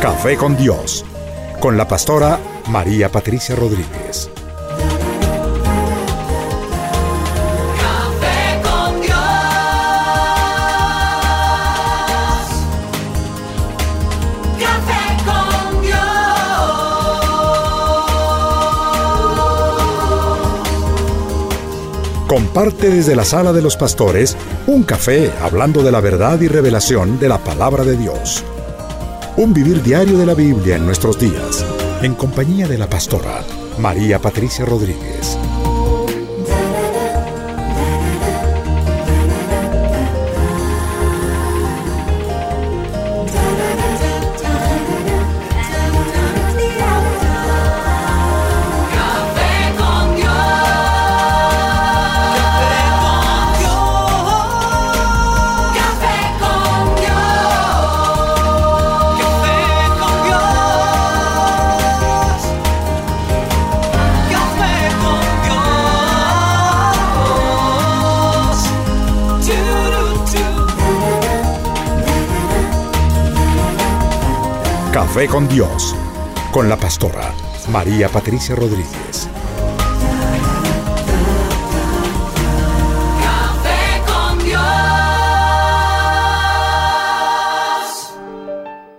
Café con Dios, con la pastora María Patricia Rodríguez. Comparte desde la sala de los pastores un café hablando de la verdad y revelación de la palabra de Dios. Un vivir diario de la Biblia en nuestros días, en compañía de la pastora María Patricia Rodríguez. Café con Dios, con la pastora María Patricia Rodríguez. Café con Dios.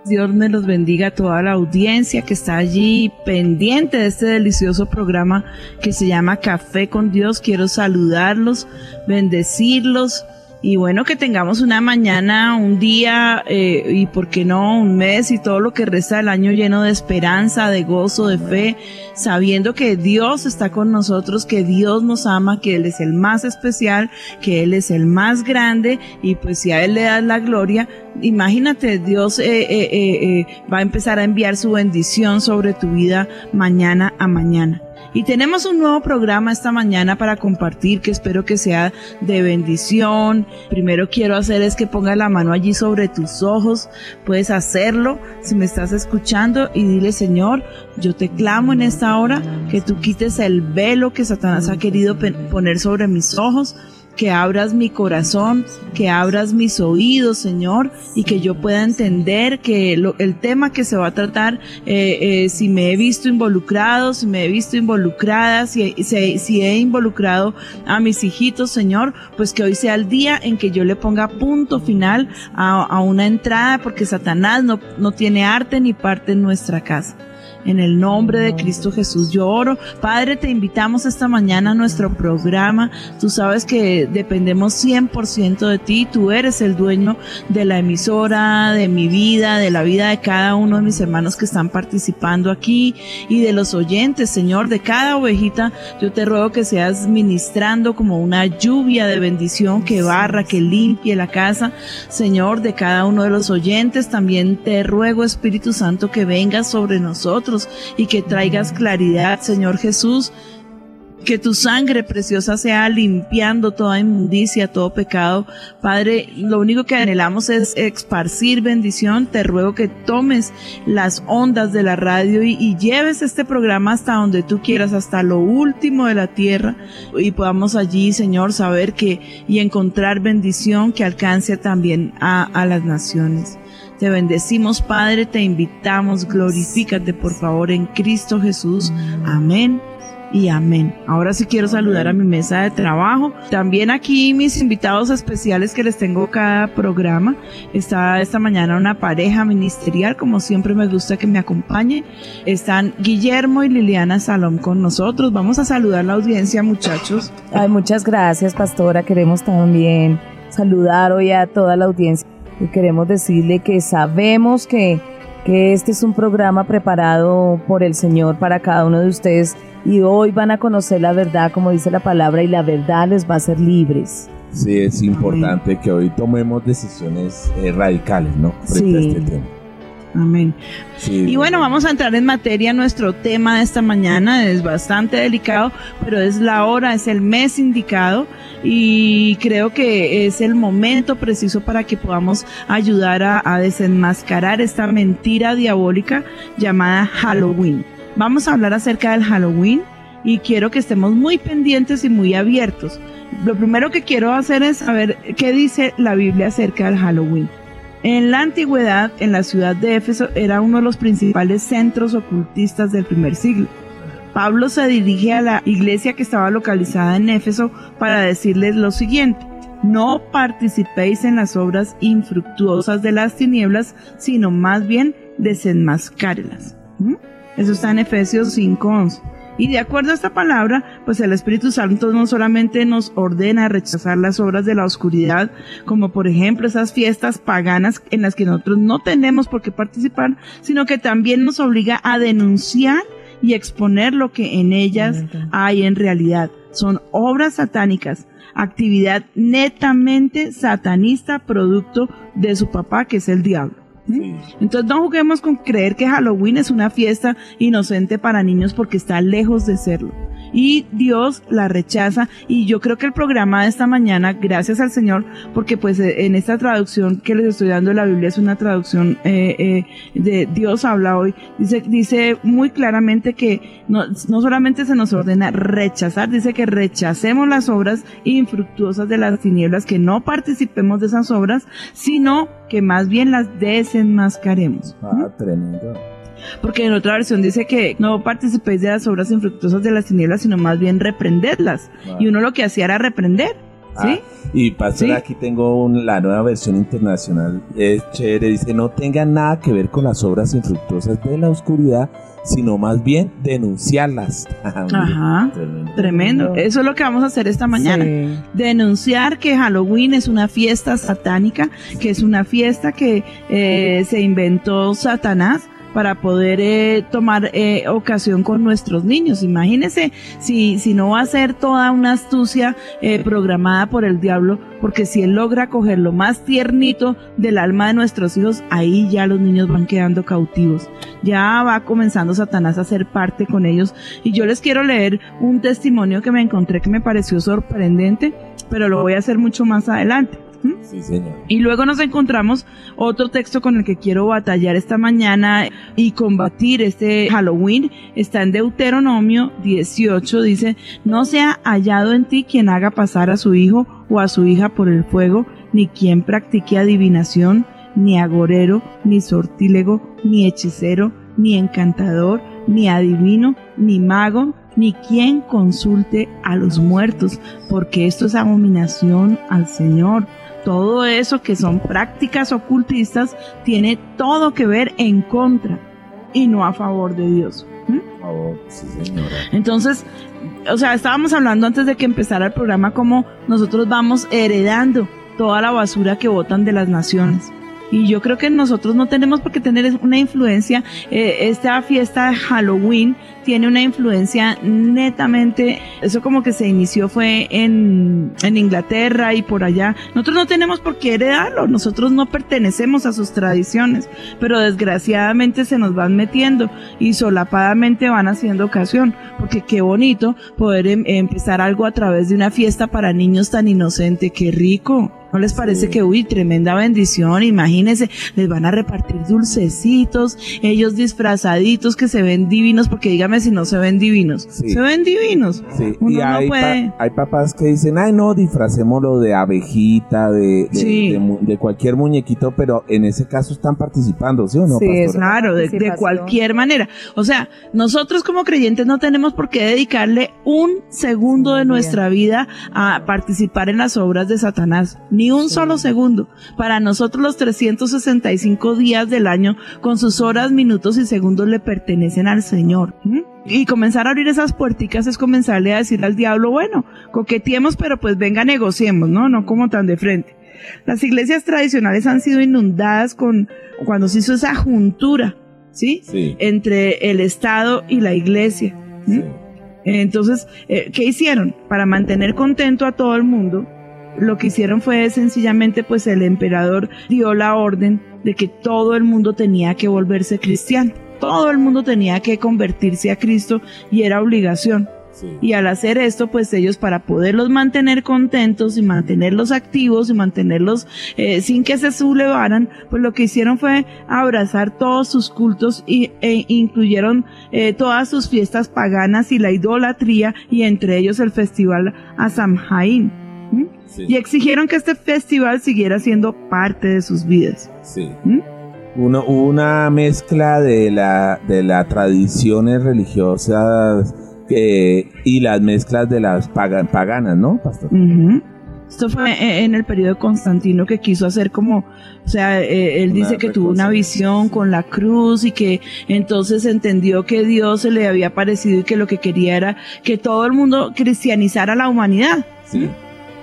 Dios me los bendiga a toda la audiencia que está allí pendiente de este delicioso programa que se llama Café con Dios. Quiero saludarlos, bendecirlos y bueno, que tengamos una mañana, un día eh, y por qué no un mes y todo lo que resta del año lleno de esperanza, de gozo, de fe, sabiendo que Dios está con nosotros, que Dios nos ama, que Él es el más especial, que Él es el más grande y pues si a Él le das la gloria, imagínate, Dios eh, eh, eh, eh, va a empezar a enviar su bendición sobre tu vida mañana a mañana. Y tenemos un nuevo programa esta mañana para compartir que espero que sea de bendición. Primero quiero hacer es que pongas la mano allí sobre tus ojos. Puedes hacerlo si me estás escuchando y dile, Señor, yo te clamo en esta hora que tú quites el velo que Satanás ha querido poner sobre mis ojos que abras mi corazón, que abras mis oídos, Señor, y que yo pueda entender que lo- el tema que se va a tratar, eh, eh, si me he visto involucrado, si me he visto involucrada, si, he involucrado a mis hijitos, Señor, pues que hoy sea el día en que yo le ponga punto final a, una entrada, porque Satanás no tiene arte ni parte en nuestra casa. En el nombre de Cristo Jesús yo oro. Padre, te invitamos esta mañana a nuestro programa. Tú sabes que dependemos 100% de ti. Tú eres el dueño de la emisora, de mi vida, de la vida de cada uno de mis hermanos que están participando aquí y de los oyentes, Señor, de cada ovejita. Yo te ruego que seas ministrando como una lluvia de bendición que barra, que limpie la casa. Señor, de cada uno de los oyentes. También te ruego, Espíritu Santo, que vengas sobre nosotros y que traigas claridad, Señor Jesús. Que tu sangre preciosa sea limpiando toda inmundicia, todo pecado. Padre, lo único que anhelamos es esparcir bendición. Te ruego que tomes las ondas de la radio y, lleves este programa hasta donde tú quieras, hasta lo último de la tierra. Y podamos allí, Señor, saber que y encontrar bendición que alcance también a las naciones. Te bendecimos, Padre, te invitamos, glorifícate por favor en Cristo Jesús. Amén y amén. Ahora sí quiero saludar a mi mesa de trabajo. También aquí mis invitados especiales que les tengo cada programa. Está esta mañana una pareja ministerial, como siempre me gusta que me acompañe. Están Guillermo y Liliana Salom con nosotros. Vamos a saludar la audiencia, muchachos. Ay, muchas gracias, pastora. Queremos también saludar hoy a toda la audiencia y queremos decirle que sabemos que, que este es un programa preparado por el Señor para cada uno de ustedes y hoy van a conocer la verdad, como dice la palabra, y la verdad les va a hacer libres. Sí, es importante que hoy tomemos decisiones eh, radicales, ¿no? Frente a Sí. este tema. Amén. Sí. Y bueno, vamos a entrar en materia. Nuestro tema de esta mañana es bastante delicado, pero es la hora, es el mes indicado y creo que es el momento preciso para que podamos ayudar a, a desenmascarar esta mentira diabólica llamada Halloween. Vamos a hablar acerca del Halloween y quiero que estemos muy pendientes y muy abiertos. lo primero que quiero hacer es saber qué dice la Biblia acerca del Halloween. En la antigüedad, en la ciudad de Éfeso, era uno de los principales centros ocultistas del primer siglo. Pablo se dirige a la iglesia que estaba localizada en Éfeso para decirles lo siguiente. No participéis en las obras infructuosas de las tinieblas, sino más bien desenmascárelas. ¿Mm? Eso está en Efesios 5:11. Y de acuerdo a esta palabra, pues el Espíritu Santo no solamente nos ordena rechazar las obras de la oscuridad, como por ejemplo esas fiestas paganas en las que nosotros no tenemos por qué participar, sino que también nos obliga a denunciar y exponer lo que en ellas hay en realidad. Son obras satánicas, actividad netamente satanista, producto de su papá, que es el diablo. Sí. Entonces no juguemos con creer que Halloween es una fiesta inocente para niños porque está lejos de serlo. Y Dios la rechaza y yo creo que el programa de esta mañana, gracias al Señor, porque pues eh, en esta traducción que les estoy dando la Biblia es una traducción eh, eh, de Dios habla hoy, dice, dice muy claramente que no, no solamente se nos ordena rechazar, dice que rechacemos las obras infructuosas de las tinieblas, que no participemos de esas obras, sino que más bien las desenmascaremos. Ah, tremendo. Porque en otra versión dice que no participéis de las obras infructuosas de las tinieblas, sino más bien reprendedlas. Ah. Y uno lo que hacía era reprender. ¿Sí? Ah, y pastor, Sí. aquí tengo un- la nueva versión internacional. Es chévere. Dice, no tengan nada que ver con las obras infructuosas de la oscuridad, sino más bien denunciarlas. Ah, Ajá. tremendo. Tremendo. Eso es lo que vamos a hacer esta mañana. Sí. Denunciar que Halloween es una fiesta satánica, que es una fiesta que eh, se inventó Satanás para poder eh, tomar eh, ocasión con nuestros niños. Imagínense si, si no va a ser toda una astucia eh, programada por el diablo, porque si él logra coger lo más tiernito del alma de nuestros hijos, ahí ya los niños van quedando cautivos. Ya va comenzando Satanás a ser parte con ellos. Y yo les quiero leer un testimonio que me encontré que me pareció sorprendente, pero lo voy a hacer mucho más adelante. ¿Mm? Sí, señor. Y luego nos encontramos otro texto con el que quiero batallar esta mañana y combatir este Halloween. Está en Deuteronomio 18, dice, no sea hallado en ti quien haga pasar a su hijo o a su hija por el fuego, ni quien practique adivinación, ni agorero, ni sortílego, ni hechicero, ni encantador, ni adivino, ni mago, ni quien consulte a los muertos, porque esto es abominación al Señor todo eso que son prácticas ocultistas tiene todo que ver en contra y no a favor de Dios. ¿Mm? Sí, señora. Entonces, o sea, estábamos hablando antes de que empezara el programa cómo nosotros vamos heredando toda la basura que botan de las naciones. Y yo creo que nosotros no tenemos por qué tener una influencia. eh, esta fiesta de Halloween tiene una influencia netamente, eso como que se inició fue en, en Inglaterra y por allá. Nosotros no tenemos por qué heredarlo, nosotros no pertenecemos a sus tradiciones, pero desgraciadamente se nos van metiendo y solapadamente van haciendo ocasión, porque qué bonito poder em- empezar algo a través de una fiesta para niños tan inocente, qué rico. ¿No les parece Sí. que, uy, tremenda bendición? Imagínense, les van a repartir dulcecitos, ellos disfrazaditos que se ven divinos, porque dígame si no se ven divinos. Sí. Se ven divinos. Sí, Uno y no hay, puede- pa- hay papás que dicen, ay no, disfracémoslo de abejita, de, de, Sí. de mu- de cualquier muñequito, pero en ese caso están participando, ¿sí o no, Sí, pastora? es Claro, de, cualquier manera. O sea, nosotros como creyentes no tenemos por qué dedicarle un segundo de nuestra vida a participar en las obras de Satanás. Ni un solo segundo. Para nosotros los 365 días del año, con sus horas, minutos y segundos, le pertenecen al Señor. Y comenzar a abrir esas puerticas es comenzarle a decir al diablo, bueno, coqueteemos, pero pues venga, negociemos, ¿no? No como tan de frente. Las iglesias tradicionales han sido inundadas con cuando se hizo esa juntura, ¿sí? Sí, Entre el Estado y la iglesia. Entonces, eh, ¿qué hicieron? Para mantener contento a todo el mundo, lo que hicieron fue sencillamente, pues el emperador dio la orden de que todo el mundo tenía que volverse cristiano. Todo el mundo tenía que convertirse a Cristo y era obligación. Sí. Y al hacer esto, pues ellos para poderlos mantener contentos y mantenerlos activos y mantenerlos eh, sin que se sublevaran, pues lo que hicieron fue abrazar todos sus cultos y, e incluyeron eh, todas sus fiestas paganas y la idolatría y entre ellos el festival Asamhain. ¿M? Sí. Y exigieron que este festival siguiera siendo parte de sus vidas. Sí. ¿Mm? Uno- hubo una mezcla de la de las tradiciones religiosas eh, y las mezclas de las paga- paganas, ¿no, pastor? Ujú. Esto fue en el periodo de Constantino que quiso hacer como, o sea, eh, él Una dice que tuvo una visión con la cruz y que entonces entendió que Dios se le había aparecido y que lo que quería era que todo el mundo cristianizara la humanidad. Sí.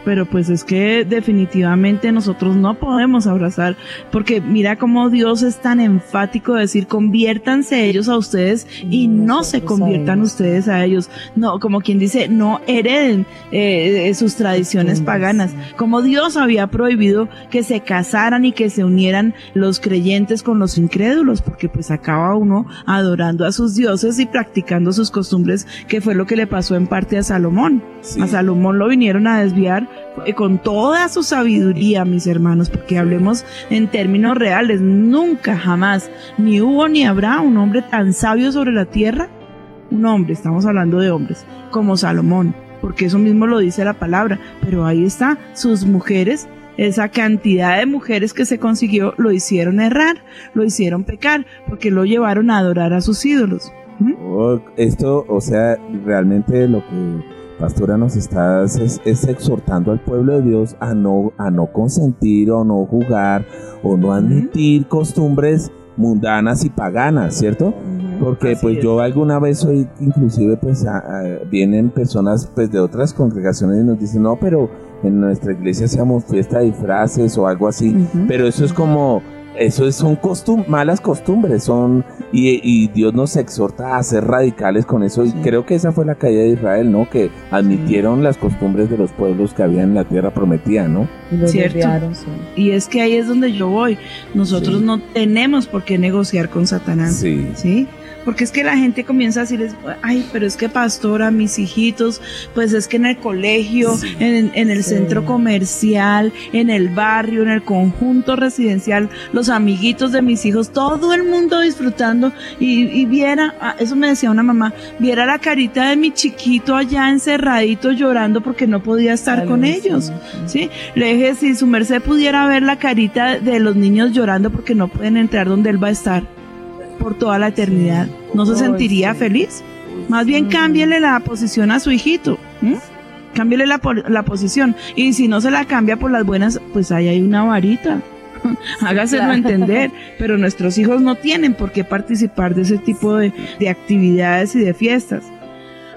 Pero pues es que definitivamente nosotros no podemos abrazar, porque mira cómo Dios es tan enfático de decir conviértanse ellos a ustedes y no se conviertan ustedes a ellos. No, como quien dice, no hereden eh, sus tradiciones paganas. Como Dios había prohibido que se casaran y que se unieran los creyentes con los incrédulos, porque pues acaba uno adorando a sus dioses y practicando sus costumbres, que fue lo que le pasó en parte a Salomón. Sí. A Salomón lo vinieron a desviar con toda su sabiduría, mis hermanos, porque hablemos en términos reales, nunca jamás, ni hubo ni habrá un hombre tan sabio sobre la tierra, un hombre, estamos hablando de hombres, como Salomón, porque eso mismo lo dice la palabra, pero ahí está, sus mujeres, esa cantidad de mujeres que se consiguió, lo hicieron errar, lo hicieron pecar, porque lo llevaron a adorar a sus ídolos. ¿Mm? Oh, esto, o sea, realmente lo que Pastora nos está es, es exhortando al pueblo de Dios a no, a no consentir o no jugar o no admitir costumbres mundanas y paganas, ¿cierto? Porque Así pues es. yo alguna vez oí, inclusive pues a- a- vienen personas pues de otras congregaciones y nos dicen, no, pero en nuestra iglesia hacíamos fiesta de disfraces o algo así. Pero eso es como, eso es- son costum malas costumbres, son y, y Dios nos exhorta a ser radicales con eso y Sí. creo que esa fue la caída de Israel, ¿no? Que admitieron las costumbres de los pueblos que había en la tierra prometida, ¿no? Y los Cierto. desviaron, sí. Y es que ahí es donde yo voy. Nosotros Sí. no tenemos por qué negociar con Satanás. Sí. Porque es que la gente comienza a decirles, ay, pero es que pastora, mis hijitos, pues es que en el colegio, Sí. en, en el Sí. centro comercial, en el barrio, en el conjunto residencial, los amiguitos de mis hijos, todo el mundo disfrutando y, y viera, ah, eso me decía una mamá, viera la carita de mi chiquito allá encerradito llorando porque no podía estar Ay, con sí, ellos. ¿sí? Le dije, si su merced pudiera ver la carita de los niños llorando porque no pueden entrar donde él va a estar por toda la eternidad, ¿no se sentiría feliz? Más bien cámbiele la posición a su hijito. ¿m? Cámbiele la, la posición. Y si no se la cambia por las buenas, pues ahí hay una varita. Hágaselo claro. entender. Pero nuestros hijos no tienen por qué participar de ese tipo de, de actividades y de fiestas.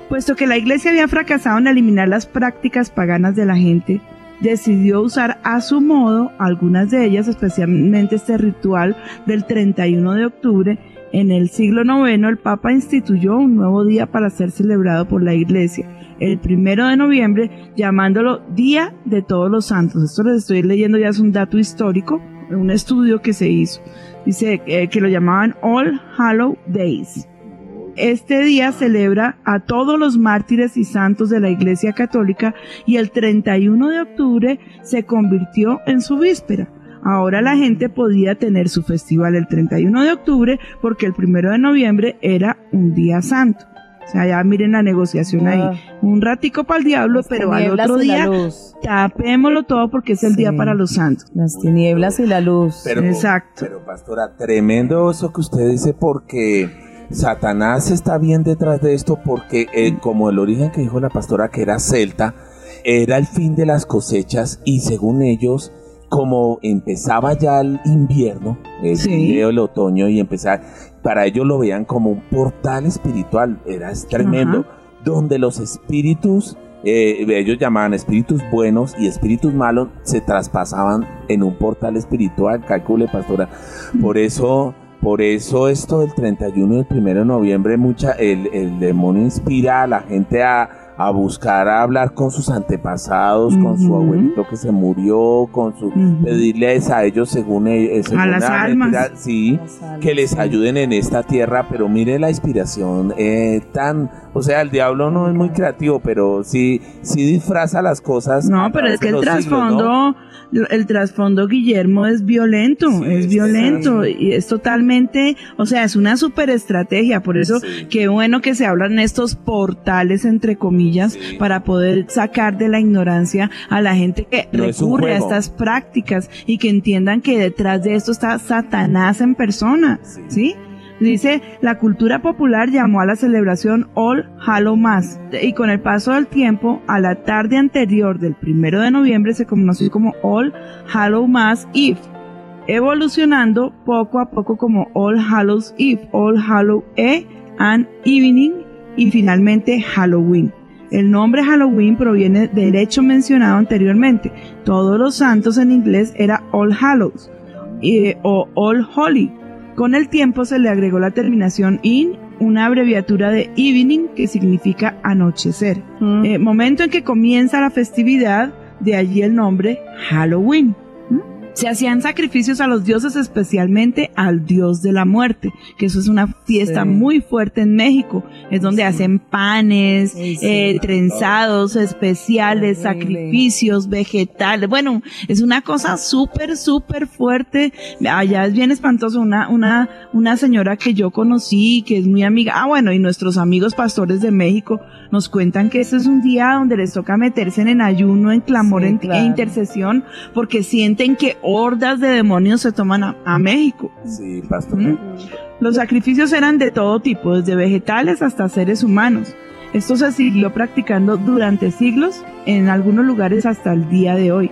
Puesto que la iglesia había fracasado en eliminar las prácticas paganas de la gente, decidió usar a su modo algunas de ellas, especialmente este ritual del 31 de octubre. En el siglo IX el Papa instituyó un nuevo día para ser celebrado por la iglesia, el primero de noviembre, llamándolo Día de Todos los Santos. Esto les estoy leyendo ya es un dato histórico, un estudio que se hizo. Dice eh, que lo llamaban All Hallow Days. Este día celebra a todos los mártires y santos de la Iglesia Católica y el 31 de octubre se convirtió en su víspera. Ahora la gente podía tener su festival el 31 de octubre porque el 1 de noviembre era un día santo. O sea, ya miren la negociación ahí. Ah, Un ratico para el diablo, las pero al otro día tapémoslo todo porque es el día para los santos. Las tinieblas y la luz. Pero, Exacto. Pero pastora, tremendo eso que usted dice porque Satanás está bien detrás de esto porque eh, como el origen que dijo la pastora que era celta, era el fin de las cosechas y según ellos, como empezaba ya el invierno, el, Sí. el otoño y empezar, para ellos lo veían como un portal espiritual, era tremendo, donde los espíritus eh, ellos llamaban espíritus buenos y espíritus malos se traspasaban en un portal espiritual, calcule pastora. Por eso, por eso esto del 31 y el 1 de noviembre, mucha, el, el demonio inspira a la gente a, a buscar a hablar con sus antepasados, con su abuelito que se murió, con su pedirles a ellos según, eh, según A las la almas. mentira, sí, que les ayuden en esta tierra, pero mire la inspiración eh, tan, o sea, el diablo no es muy creativo, pero sí, sí disfraza las cosas. No, pero es que el los siglos, ¿no? trasfondo, el trasfondo Guillermo es violento, Sí, es es violento y es totalmente, o sea, es una super estrategia, por eso Sí. qué bueno que se hablan estos portales entre comillas Sí. para poder sacar de la ignorancia a la gente que No recurre a estas prácticas y que entiendan que detrás de esto está Satanás en persona, Sí. Dice, la cultura popular llamó a la celebración All Hallow Mass y con el paso del tiempo, a la tarde anterior del primero de noviembre se conoció como All Hallow Mass Eve, evolucionando poco a poco como All Hallows Eve, All Hallow E and Evening y finalmente Halloween. El nombre Halloween proviene del hecho mencionado anteriormente. Todos los santos en inglés era All Hallows eh, o All Holy. Con el tiempo se le agregó la terminación in, una abreviatura de evening que significa anochecer. Mm. Eh, momento en que comienza la festividad, de allí el nombre Halloween. Se hacían sacrificios a los dioses, especialmente al dios de la muerte, que eso es una fiesta Sí. muy fuerte en México. Es donde Sí. hacen panes, Sí, eh, trenzados especiales, sacrificios, vegetales. Bueno, es una cosa súper, súper fuerte. Allá es bien espantoso. Una, una, una señora que yo conocí, que es muy amiga. Ah, bueno, y nuestros amigos pastores de México nos cuentan que este es un día donde les toca meterse en ayuno, en clamor en- claro. e intercesión, porque sienten que hordas de demonios se toman a, a México. Sí, pastor. ¿Mm? Los sacrificios eran de todo tipo, desde vegetales hasta seres humanos. Esto se siguió practicando durante siglos, en algunos lugares hasta el día de hoy.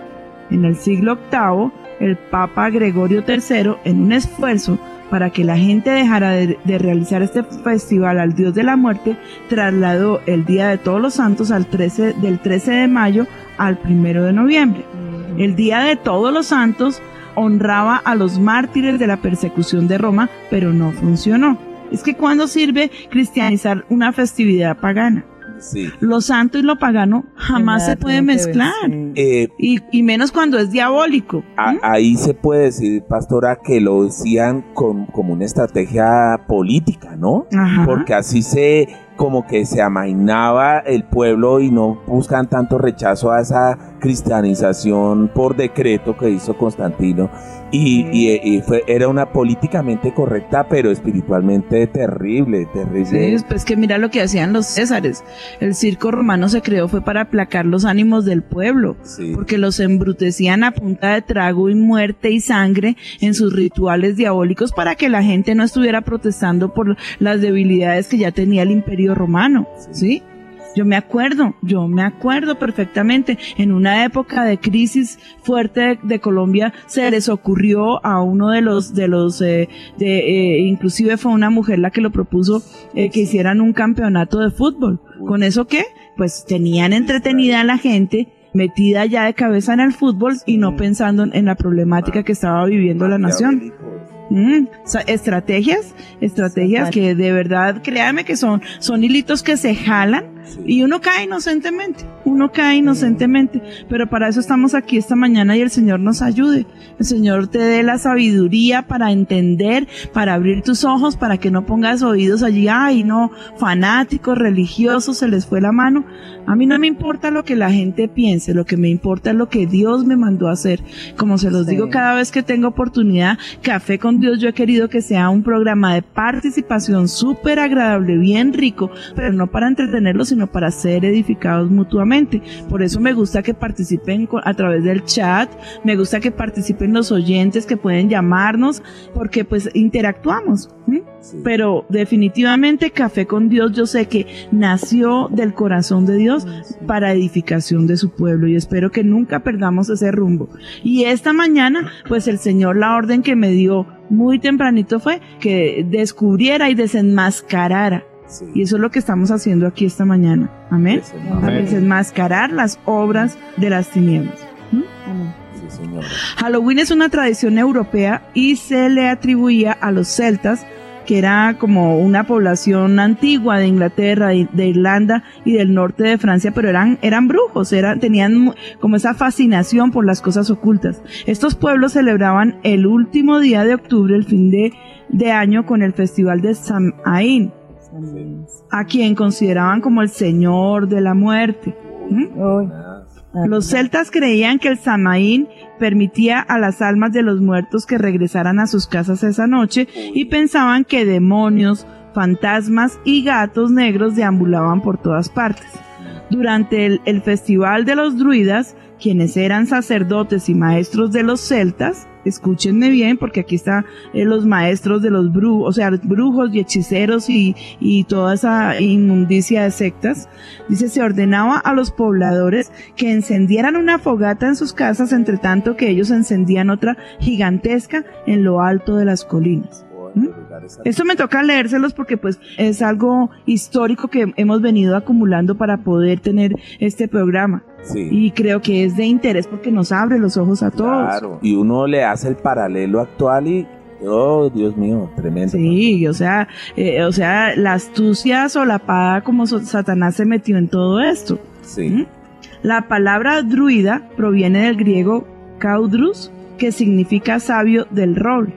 En el siglo VIII, el Papa Gregorio III, en un esfuerzo para que la gente dejara de, de realizar este festival al Dios de la Muerte, trasladó el Día de Todos los Santos al 13, del 13 de mayo al 1 de noviembre. El Día de Todos los Santos honraba a los mártires de la persecución de Roma, pero no funcionó. Es que cuando sirve cristianizar una festividad pagana, Sí. lo santo y lo pagano jamás se puede mezclar. sí. Eh, Y, y menos cuando es diabólico. a- ¿Mm? ahí se puede decir, pastora, que lo decían con, como una estrategia política, ¿no? Ajá. Porque así se, como que se amainaba el pueblo y no buscan tanto rechazo a esa cristianización por decreto que hizo Constantino. Y, y- y fue, era una políticamente correcta, pero espiritualmente terrible, terrible. Sí, pues que mira lo que hacían los césares. El circo romano se creó fue para aplacar los ánimos del pueblo. Sí. porque los embrutecían a punta de trago y muerte y sangre en sus rituales diabólicos para que la gente no estuviera protestando por las debilidades que ya tenía el imperio romano, ¿sí? Yo me acuerdo, yo me acuerdo perfectamente, en una época de crisis fuerte de, de Colombia se les ocurrió a uno de los, de los, eh, de, eh, inclusive fue una mujer la que lo propuso, eh, que hicieran un campeonato de fútbol. ¿Con eso qué? Pues tenían entretenida a la gente, metida ya de cabeza en el fútbol y no pensando en, la problemática que estaba viviendo la nación. Mm, estrategias, estrategias que de verdad, créanme que son, son hilitos que se jalan y uno cae inocentemente, uno cae inocentemente, pero para eso estamos aquí esta mañana y el Señor nos ayude. El Señor te dé la sabiduría para entender, para abrir tus ojos, para que no pongas oídos allí, ay no, fanáticos, religiosos, se les fue la mano. A mí no me importa lo que la gente piense, lo que me importa es lo que Dios me mandó a hacer. Como se los Sí. digo cada vez que tengo oportunidad, Café con Dios, yo he querido que sea un programa de participación súper agradable, bien rico, pero no para entretenerlos, sino para ser edificados mutuamente. Por eso me gusta que participen a través del chat, me gusta que participen los oyentes que pueden llamarnos, porque pues interactuamos. Pero definitivamente Café con Dios yo sé que nació del corazón de Dios para edificación de su pueblo y espero que nunca perdamos ese rumbo. Y esta mañana, pues el Señor la orden que me dio muy tempranito fue que descubriera y desenmascarara. Y eso es lo que estamos haciendo aquí esta mañana. Amén. A desenmascarar las obras de las tinieblas. Sí, señor. Halloween es una tradición europea y se le atribuía a los celtas que era como una población antigua de Inglaterra, de, de Irlanda y del norte de Francia, pero eran, eran brujos, eran, tenían como esa fascinación por las cosas ocultas. Estos pueblos celebraban el último día de octubre, el fin de, de año, con el festival de Samhain, a quien consideraban como el señor de la muerte. ¿Mm? Uy, Los celtas creían que el Samaín permitía a las almas de los muertos que regresaran a sus casas esa noche y pensaban que demonios, fantasmas y gatos negros deambulaban por todas partes. Durante el, el festival de los druidas, quienes eran sacerdotes y maestros de los celtas, escúchenme bien porque aquí están los maestros de los brujos, o sea, brujos y hechiceros y, y toda esa inmundicia de sectas, dice, se ordenaba a los pobladores que encendieran una fogata en sus casas entre tanto que ellos encendían otra gigantesca en lo alto de las colinas. ¿Mm? Esto me toca leérselos porque pues es algo histórico que hemos venido acumulando para poder tener este programa Sí. y creo que es de interés porque nos abre los ojos a todos. Claro. Y uno le hace el paralelo actual y, oh, Dios mío, tremendo. Sí, o sea, eh, o sea, la astucia solapada como Satanás se metió en todo esto. Sí. ¿Mm? La palabra druida proviene del griego caudrus, que significa sabio del roble.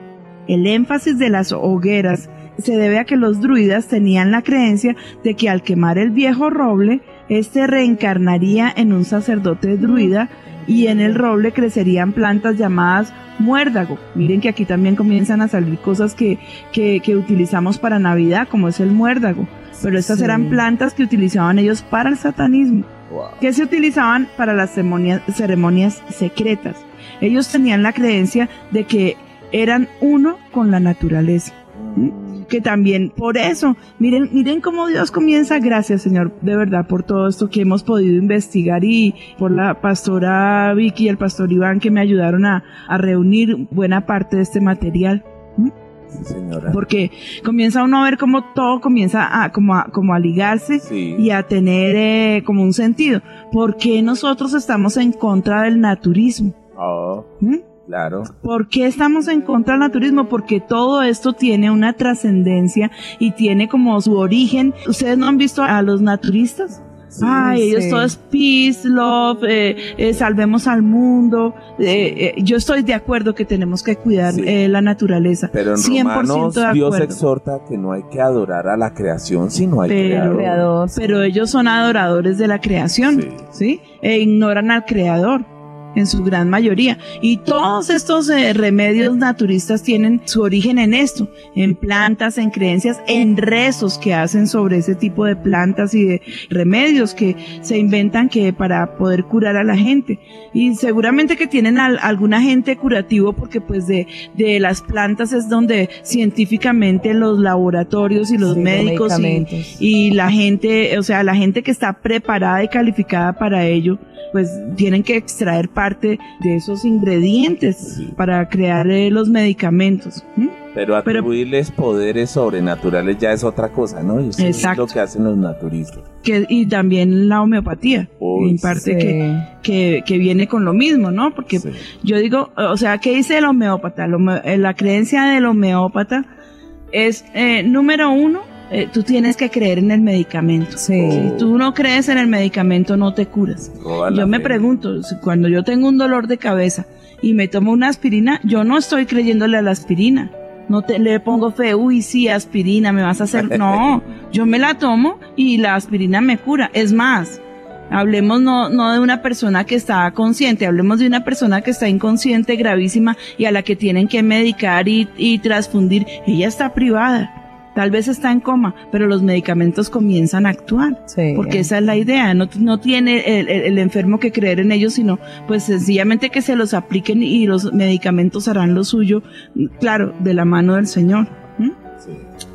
El énfasis de las hogueras se debe a que los druidas tenían la creencia de que al quemar el viejo roble, éste reencarnaría en un sacerdote druida y en el roble crecerían plantas llamadas muérdago. Miren que aquí también comienzan a salir cosas que, que, que utilizamos para Navidad, como es el muérdago. Pero estas Sí. eran plantas que utilizaban ellos para el satanismo Wow. que se utilizaban para las ceremonias, ceremonias secretas. Ellos tenían la creencia de que eran uno con la naturaleza. Mm. Que también por eso, miren, miren cómo Dios comienza, gracias Señor, de verdad, por todo esto que hemos podido investigar y por la pastora Vicky y el pastor Iván que me ayudaron a, a reunir buena parte de este material. Sí, señora. Porque comienza uno a ver cómo todo comienza a, como a, como a ligarse Sí. y a tener eh, como un sentido. ¿Por qué nosotros estamos en contra del naturismo? Oh, ¿Mm? Claro. ¿Por qué estamos en contra del naturismo? Porque todo esto tiene una trascendencia y tiene como su origen. ¿Ustedes no han visto a los naturistas? Sí. Ay, ellos todo es peace, love, eh, eh, salvemos al mundo. Eh, eh, yo estoy de acuerdo que tenemos que cuidar Sí. eh, la naturaleza. Pero en 100% Romanos de Dios exhorta que no hay que adorar a la creación, sino al Pero- creador. pero ellos son adoradores de la creación, Sí. ¿sí? E ignoran al creador en su gran mayoría. Y todos estos eh, remedios naturistas tienen su origen en esto, en plantas, en creencias, en rezos que hacen sobre ese tipo de plantas y de remedios que se inventan que para poder curar a la gente. Y seguramente que tienen al- algún agente curativo porque pues de, de las plantas es donde científicamente los laboratorios y los Sí, médicos y la gente, o sea, la gente que está preparada y calificada para ello, pues tienen que extraer parte de esos ingredientes Sí. para crear eh, los medicamentos. Pero atribuirles poderes sobrenaturales ya es otra cosa, ¿no? Y eso es Exacto. lo que hacen los naturistas. Que, y también la homeopatía, Uy, en parte Sí. que, que, que viene con lo mismo, ¿no? Porque Sí. yo digo, o sea, ¿qué dice el homeópata? Eh, la creencia del homeópata es, eh, número uno, eh, tú tienes que creer en el medicamento. Sí. Si tú no crees en el medicamento, no te curas. La Yo me fe. pregunto, si cuando yo tengo un dolor de cabeza y me tomo una aspirina, yo no estoy creyéndole a la aspirina. No te, le pongo fe, uy, sí, aspirina, me vas a hacer. No, yo me la tomo y la aspirina me cura. Es más, hablemos no, no de una persona que está consciente, hablemos de una persona que está inconsciente, gravísima y a la que tienen que medicar y, y transfundir. Ella está privada. Tal vez está en coma, pero los medicamentos comienzan a actuar. Sí. Porque esa es la idea, no, no tiene el, el- el enfermo que creer en ellos, sino pues sencillamente que se los apliquen y los medicamentos harán lo suyo, claro, de la mano del Señor.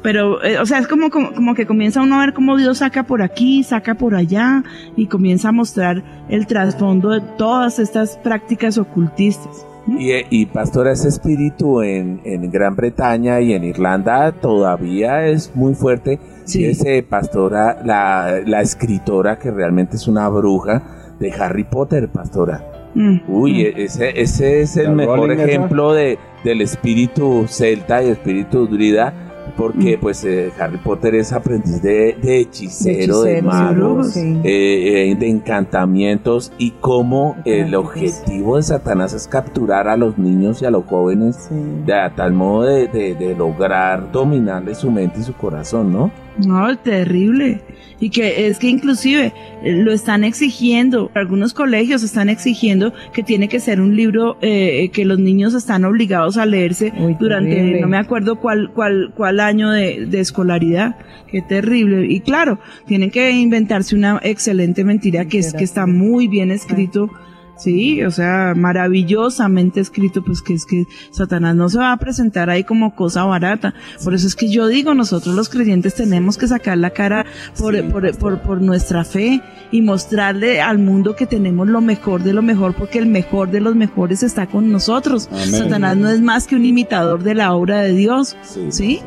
Pero, eh, o sea, es como, como, como que comienza uno a ver cómo Dios saca por aquí, saca por allá y comienza a mostrar el trasfondo de todas estas prácticas ocultistas. Y, y pastora, ese espíritu en, en Gran Bretaña y en Irlanda todavía es muy fuerte. Sí. Y ese pastora, la, la escritora que realmente es una bruja de Harry Potter, pastora. Mm, Uy, mm. ese, ese es el La mejor ejemplo de, del espíritu celta y espíritu druida, porque pues eh, Harry Potter es aprendiz de, de hechicero, de, y magos, sí. eh, eh, de encantamientos y cómo el objetivo de Satanás es capturar a los niños y a los jóvenes Sí. de a tal modo de, de- de lograr dominarle su mente y su corazón, ¿no? No, terrible. Y que es que inclusive eh, lo están exigiendo, algunos colegios están exigiendo que tiene que ser un libro eh, que los niños están obligados a leerse durante, terrible. no me acuerdo cuál, cuál, cuál año de, de escolaridad. Qué terrible. Y claro, tienen que inventarse una excelente mentira que es que está muy bien escrito. Sí, o sea, maravillosamente escrito, pues que es que Satanás no se va a presentar ahí como cosa barata. Por eso es que yo digo, nosotros los creyentes tenemos que sacar la cara por, Sí, por, por, por nuestra fe y mostrarle al mundo que tenemos lo mejor de lo mejor, porque el mejor de los mejores está con nosotros. Amén. Satanás no es más que un imitador de la obra de Dios, Sí. ¿sí?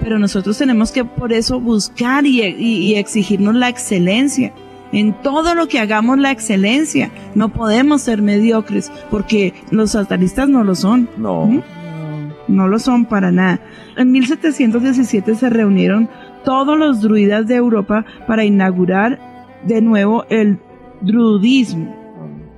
Pero nosotros tenemos que por eso buscar y, y- y exigirnos la excelencia. En todo lo que hagamos la excelencia. No podemos ser mediocres porque los satanistas no lo son. No. No lo son para nada. En 1717 se reunieron todos los druidas de Europa para inaugurar de nuevo el druidismo.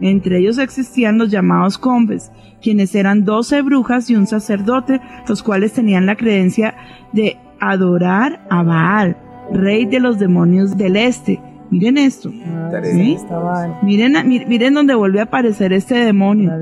Entre ellos existían los llamados combes, quienes eran 12 brujas y un sacerdote, los cuales tenían la creencia de adorar a Baal, rey de los demonios del este. Miren esto. ¿Sí? Miren, miren donde vuelve a aparecer este demonio.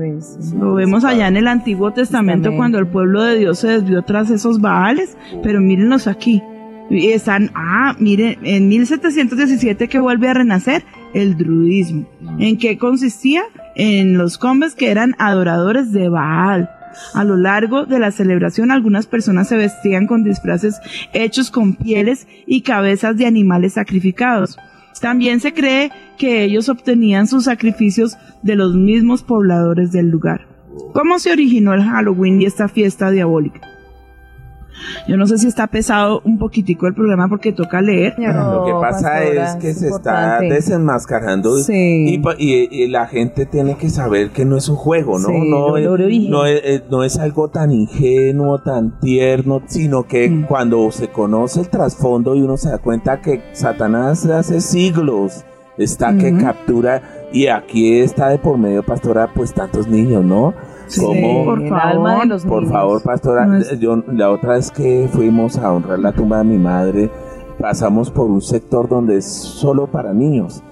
Lo vemos allá en el Antiguo Testamento cuando el pueblo de Dios se desvió tras esos baales, pero mírenlos aquí. Están, ah, miren, en 1717 que vuelve a renacer el druidismo. ¿En qué consistía? En los combes que eran adoradores de Baal. A lo largo de la celebración algunas personas se vestían con disfraces hechos con pieles y cabezas de animales sacrificados. También se cree que ellos obtenían sus sacrificios de los mismos pobladores del lugar. ¿Cómo se originó el Halloween y esta fiesta diabólica? Yo no sé si está pesado un poquitico el programa porque toca leer. Lo que pasa pastora, es que es se importante. está desenmascarando y- Sí. y, pa- y- y la gente tiene que saber que no es un juego, ¿no? Sí, no, lo- es, lo origen. no, es, eh, no es algo tan ingenuo, tan tierno, sino que Mm. cuando se conoce el trasfondo y uno se da cuenta que Satanás hace siglos está que Ujú. captura y aquí está de por medio, pastora, pues tantos niños, ¿no? Como- por el favor, alma de los Por favor, pastora, No es- yo la otra vez que fuimos a honrar la tumba de mi madre, pasamos por un sector donde es solo para niños.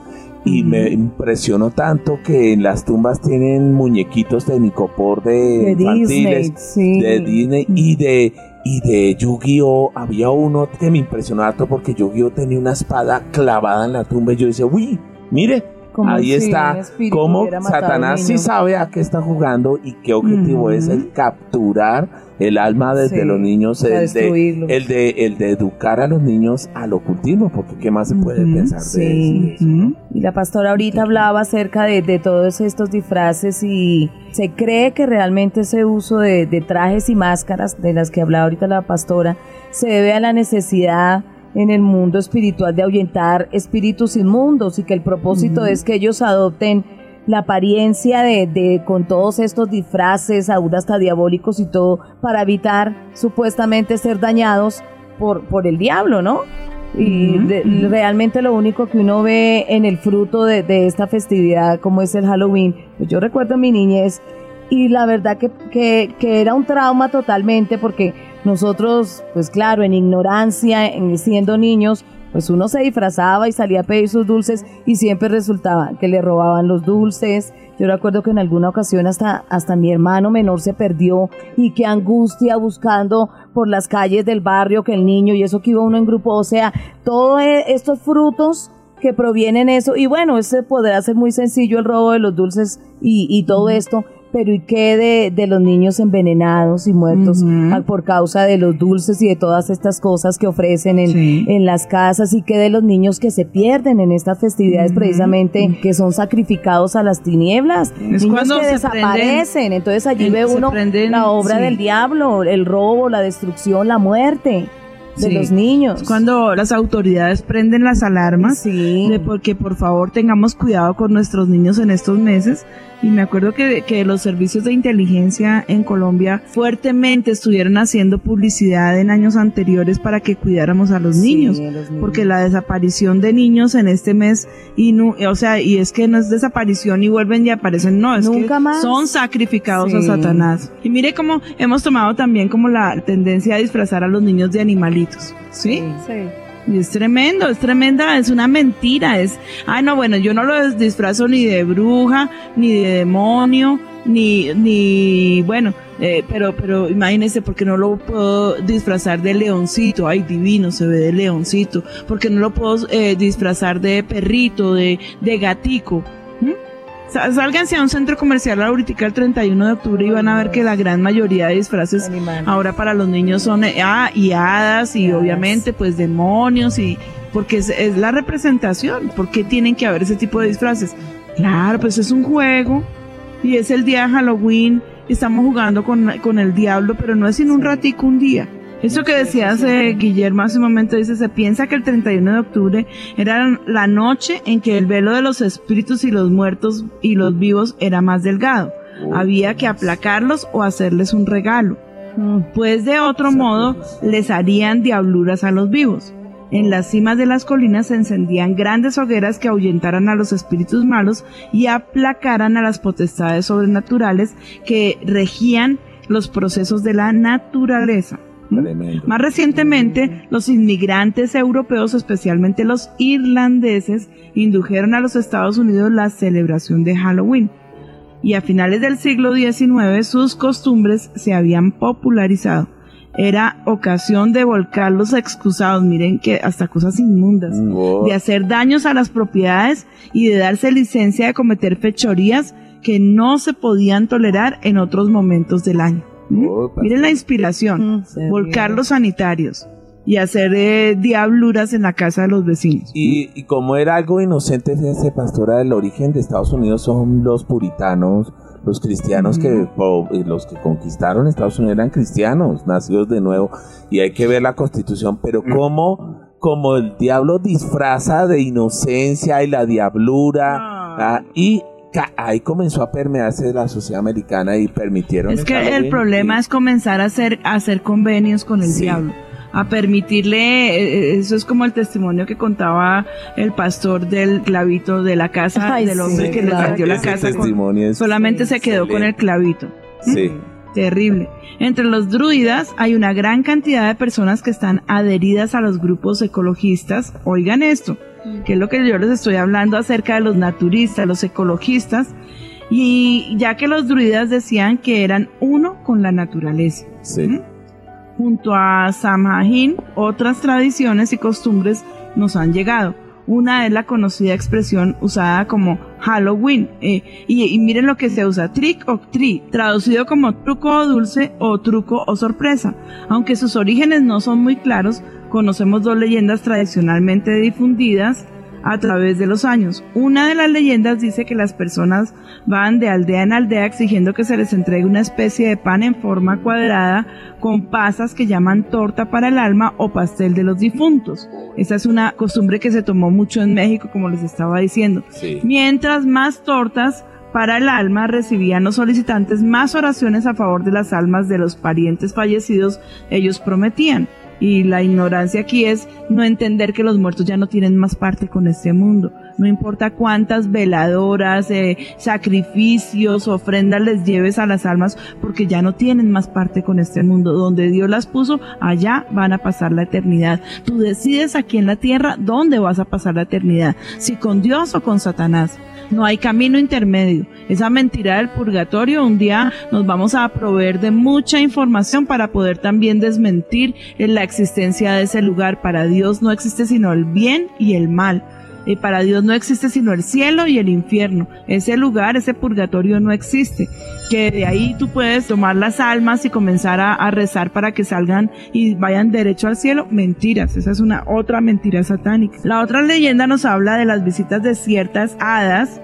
Y Ujú. me impresionó tanto que en las tumbas tienen muñequitos de Nicopor de, de infantiles, Disney, sí. de Disney y de y de Yu-Gi-Oh! Había uno que me impresionó harto porque Yu-Gi-Oh! tenía una espada clavada en la tumba y yo decía, uy, mire, Como ahí si está cómo Satanás sí sabe a qué está jugando y qué objetivo es el capturar el alma desde Sí, los niños, el de, el, de, el de educar a los niños al ocultismo, porque qué más se puede pensar de sí. eso. Ujú. Y la pastora ahorita hablaba acerca de, de todos estos disfraces y se cree que realmente ese uso de, de trajes y máscaras de las que hablaba ahorita la pastora se debe a la necesidad en el mundo espiritual de ahuyentar espíritus inmundos y que el propósito es que ellos adopten la apariencia de, de con todos estos disfraces, aún hasta diabólicos y todo, para evitar supuestamente ser dañados por, por el diablo, ¿no? Y de- realmente lo único que uno ve en el fruto de, de esta festividad, como es el Halloween, pues yo recuerdo mi niñez y la verdad que, que, que era un trauma totalmente porque nosotros, pues claro, en ignorancia, en, siendo niños, pues uno se disfrazaba y salía a pedir sus dulces y siempre resultaba que le robaban los dulces. Yo recuerdo que en alguna ocasión hasta, hasta mi hermano menor se perdió y qué angustia buscando por las calles del barrio que el niño y eso que iba uno en grupo, o sea, todos estos frutos que provienen eso. Y bueno, ese podrá ser muy sencillo el robo de los dulces y, y todo esto, pero ¿y qué de, de los niños envenenados y muertos por causa de los dulces y de todas estas cosas que ofrecen en, Sí. en las casas y qué de los niños que se pierden en estas festividades precisamente que son sacrificados a las tinieblas, Es niños cuando que desaparecen, entonces allí ve uno prenden, la obra sí. del diablo, el robo, la destrucción, la muerte de Sí. los niños. Cuando las autoridades prenden las alarmas Sí. de porque por favor tengamos cuidado con nuestros niños en estos meses Y me acuerdo que, que los servicios de inteligencia en Colombia fuertemente estuvieron haciendo publicidad en años anteriores para que cuidáramos a los Sí, niños. a los niños. Porque la desaparición de niños en este mes, y no, o sea, y es que no es desaparición y vuelven y aparecen, no, es Nunca que más. son sacrificados a. Satanás. Y mire cómo hemos tomado también como la tendencia a disfrazar a los niños de animalitos, ¿sí? Sí. Es tremendo, es tremenda, es una mentira, es, ay no, bueno, yo no lo disfrazo ni de bruja, ni de demonio, ni, ni, bueno, eh, pero, pero imagínense, porque no lo puedo disfrazar de leoncito, ay divino, se ve de leoncito, porque no lo puedo eh, disfrazar de perrito, de, de gatico. Sálganse a un centro comercial ahorita el 31 de octubre y van a ver que la gran mayoría de disfraces. Ahora para los niños son eh, ah, y hadas y obviamente pues demonios y porque es, es la representación. ¿Por qué tienen que haber ese tipo de disfraces? Claro, pues es un juego y es el día de Halloween estamos jugando con, con el diablo, pero no es sino un ratico, un día. Eso que decías, eh, Guillermo, hace un momento dice, se piensa que el 31 de octubre era la noche en que el velo de los espíritus y los muertos y los vivos era más delgado. Había que aplacarlos o hacerles un regalo Mm. pues de otro modo les harían diabluras a los vivos. En las cimas de las colinas se encendían grandes hogueras que ahuyentaran a los espíritus malos y aplacaran a las potestades sobrenaturales que regían los procesos de la naturaleza. ¿Mm? Tremendo. Más recientemente, los inmigrantes europeos, especialmente los irlandeses, indujeron a los Estados Unidos la celebración de Halloween. Y a finales del siglo XIX sus costumbres se habían popularizado. Era ocasión de volcar los excusados, miren que hasta cosas inmundas, Oh, de hacer daños a las propiedades y de darse licencia de cometer fechorías que no se podían tolerar en otros momentos del año. ¿Mm? Oh, pastor. Miren la inspiración Mm, volcar los sanitarios y hacer eh, diabluras en la casa de los vecinos. Y, y como era algo inocente, fíjese, pastora, el origen de Estados Unidos son los puritanos, los cristianos que po- los que conquistaron Estados Unidos eran cristianos, nacidos de nuevo, y hay que ver la constitución, pero como, como el diablo disfraza de inocencia y la diablura, ah, y ca- ahí comenzó a permearse la sociedad americana y permitieron Es que el Halloween, problema y- es comenzar a hacer, a hacer convenios con el Sí. diablo, a permitirle, eh, eso es como el testimonio que contaba el pastor del clavito de la casa, Ay, del hombre sí, que le vendió la Ese casa, con- solamente se quedó con el clavito. Sí. Terrible. Entre los druidas hay una gran cantidad de personas que están adheridas a los grupos ecologistas. Oigan esto, que es lo que yo les estoy hablando acerca de los naturistas, los ecologistas, y ya que los druidas decían que eran uno con la naturaleza. Sí. ¿Mm? Junto a Samhain, otras tradiciones y costumbres nos han llegado. Una es la conocida expresión usada como Halloween. eh, y, y miren lo que se usa, trick or treat, traducido como truco o dulce o truco o sorpresa. Aunque sus orígenes no son muy claros, conocemos dos leyendas tradicionalmente difundidas a través de los años. Una de las leyendas dice que las personas van de aldea en aldea exigiendo que se les entregue una especie de pan en forma cuadrada con pasas que llaman torta para el alma o pastel de los difuntos. Esa es una costumbre que se tomó mucho en México, como les estaba diciendo. Sí. Mientras más tortas para el alma recibían los solicitantes más oraciones a favor de las almas de los parientes fallecidos, ellos prometían. Y la ignorancia aquí es no entender que los muertos ya no tienen más parte con este mundo. No importa cuántas veladoras, eh, sacrificios, ofrendas les lleves a las almas, porque ya no tienen más parte con este mundo. Donde Dios las puso, allá van a pasar la eternidad. Tú decides aquí en la tierra dónde vas a pasar la eternidad, si con Dios o con Satanás. No hay camino intermedio. Esa mentira del purgatorio, un día nos vamos a proveer de mucha información para poder también desmentir en la existencia de ese lugar. Para Dios no existe sino el bien y el mal. Y para Dios no existe sino el cielo y el infierno. Ese lugar, ese purgatorio no existe. Que de ahí tú puedes tomar las almas y comenzar a, rezar para que salgan y vayan derecho al cielo. Mentiras. Esa es una otra mentira satánica. La otra leyenda nos habla de las visitas de ciertas hadas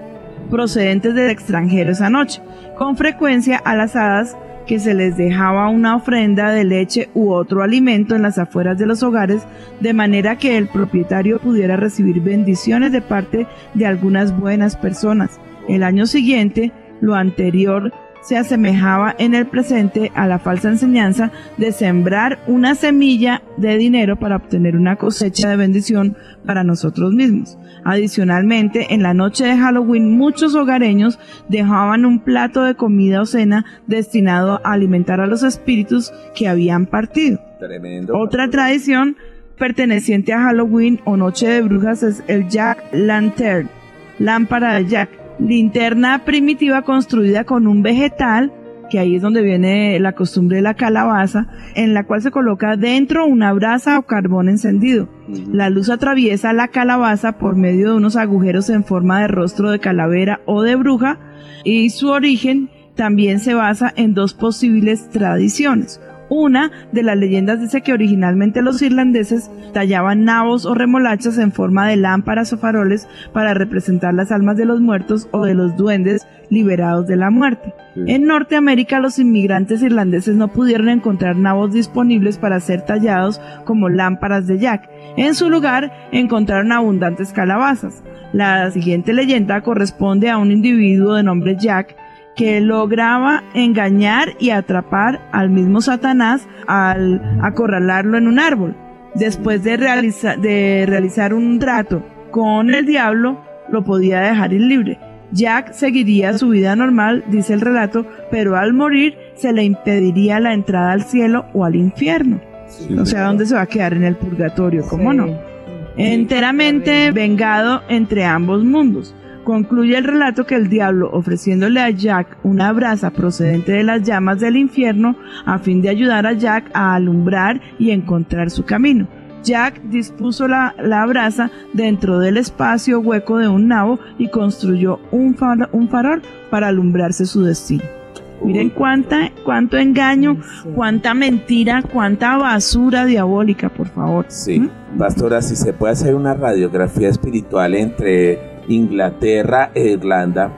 procedentes del extranjero esa noche. Con frecuencia a las hadas que se les dejaba una ofrenda de leche u otro alimento en las afueras de los hogares, de manera que el propietario pudiera recibir bendiciones de parte de algunas buenas personas. El año siguiente, lo anterior se asemejaba en el presente a la falsa enseñanza de sembrar una semilla de dinero para obtener una cosecha de bendición para nosotros mismos. Adicionalmente, en la noche de Halloween muchos hogareños dejaban un plato de comida o cena destinado a alimentar a los espíritus que habían partido. Tremendo. Otra tradición perteneciente a Halloween o Noche de Brujas es el Jack Lantern, lámpara de Jack, linterna primitiva construida con un vegetal, que ahí es donde viene la costumbre de la calabaza, en la cual se coloca dentro una brasa o carbón encendido. La luz atraviesa la calabaza por medio de unos agujeros en forma de rostro de calavera o de bruja y su origen también se basa en dos posibles tradiciones. Una de las leyendas dice que originalmente los irlandeses tallaban nabos o remolachas en forma de lámparas o faroles para representar las almas de los muertos o de los duendes liberados de la muerte. En Norteamérica los inmigrantes irlandeses no pudieron encontrar nabos disponibles para ser tallados como lámparas de Jack. En su lugar encontraron abundantes calabazas. La siguiente leyenda corresponde a un individuo de nombre Jack que lograba engañar y atrapar al mismo Satanás al acorralarlo en un árbol. Después de, realiza- de realizar un trato con el diablo, lo podía dejar ir libre. Jack seguiría su vida normal, dice el relato, pero al morir se le impediría la entrada al cielo o al infierno. O sea, ¿dónde se va a quedar? En el purgatorio, ¿cómo Sí. no? enteramente vengado entre ambos mundos. Concluye el relato que el diablo, ofreciéndole a Jack una brasa procedente de las llamas del infierno, a fin de ayudar a Jack a alumbrar y encontrar su camino. Jack dispuso la, la brasa dentro del espacio hueco de un nabo y construyó un, far- un farol para alumbrarse su destino. Miren cuánta, cuánto engaño, cuánta mentira, cuánta basura diabólica, por favor. Sí, ¿Mm? pastora, si se puede hacer una radiografía espiritual entre Inglaterra e Irlanda,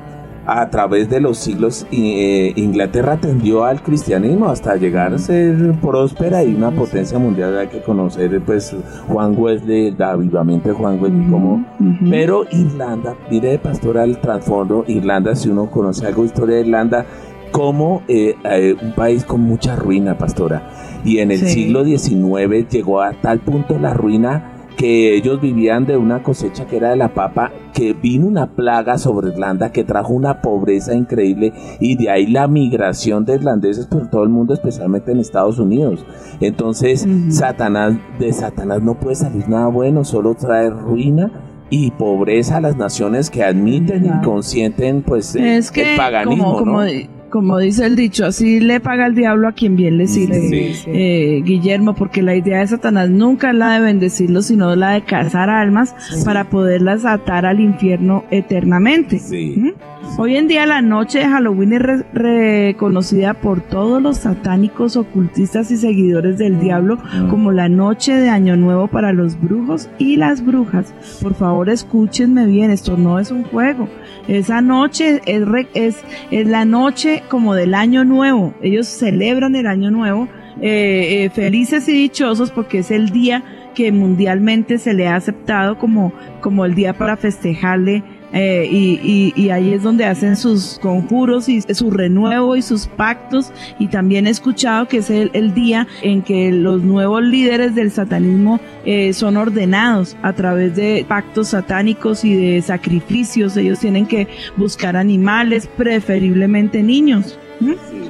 a través de los siglos, eh, Inglaterra tendió al cristianismo hasta llegar a ser próspera y una potencia mundial. Hay que conocer, pues, Juan Wesley, avivamiento de Juan Wesley, como pero Irlanda, mire, pastora, el trasfondo, Irlanda, si uno conoce algo de historia de Irlanda, como eh, eh, un país con mucha ruina, pastora. Y en el Sí. siglo XIX llegó a tal punto la ruina que ellos vivían de una cosecha que era de la papa, que vino una plaga sobre Irlanda que trajo una pobreza increíble y de ahí la migración de irlandeses por todo el mundo, especialmente en Estados Unidos. Entonces. Satanás, de Satanás no puede salir nada bueno, solo trae ruina y pobreza a las naciones que admiten y consienten pues es que, el paganismo, como, como, ¿no? Como dice el dicho, así le paga el diablo a quien bien le sirve. Sí. sí. Eh, Guillermo, porque la idea de Satanás nunca es la de bendecirlos, sino la de cazar almas Sí. para poderlas atar al infierno eternamente. ¿Mm? Hoy en día la noche de Halloween es re- reconocida por todos los satánicos, ocultistas y seguidores del diablo como la noche de Año Nuevo para los brujos y las brujas. Por favor, escúchenme bien, esto no es un juego. Esa noche es, es, es la noche como del Año Nuevo. Ellos celebran el Año Nuevo eh, eh, felices y dichosos porque es el día que mundialmente se le ha aceptado como, como el día para festejarle eh, y, ahí es donde hacen sus conjuros y su renuevo y sus pactos y también he escuchado que es el, día en que los nuevos líderes del satanismo eh, son ordenados a través de pactos satánicos y de sacrificios ellos tienen que buscar animales preferiblemente niños.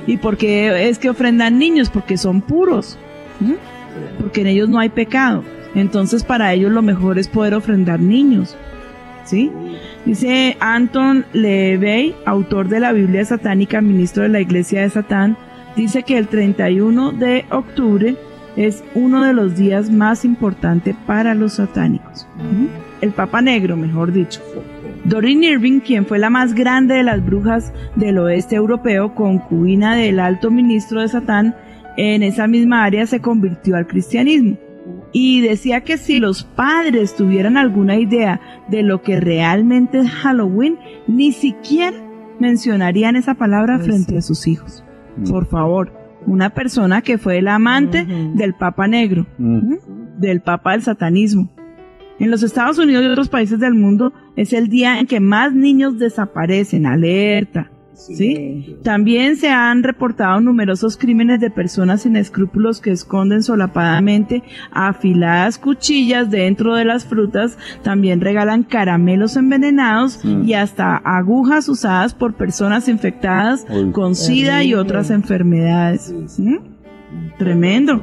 ¿Y por qué es que ofrendan niños? Porque son puros. Porque en ellos no hay pecado. Entonces para ellos lo mejor es poder ofrendar niños. Dice Anton LeVey, autor de la Biblia satánica, ministro de la Iglesia de Satán, dice que el 31 de octubre es uno de los días más importantes para los satánicos. El Papa Negro, mejor dicho. Doreen Irving, quien fue la más grande de las brujas del oeste europeo, concubina del alto ministro de Satán, en esa misma área se convirtió al cristianismo. Y decía que si los padres tuvieran alguna idea de lo que realmente es Halloween, ni siquiera mencionarían esa palabra Pues frente sí. a sus hijos. Por favor, una persona que fue el amante del Papa Negro Mm. del Papa del satanismo. En los Estados Unidos y otros países del mundo es el día en que más niños desaparecen. Alerta. ¿Sí? También se han reportado numerosos crímenes de personas sin escrúpulos que esconden solapadamente afiladas cuchillas dentro de las frutas, también regalan caramelos envenenados Mm. y hasta agujas usadas por personas infectadas Uy. con SIDA y otras enfermedades. Sí. ¿Mm? Tremendo.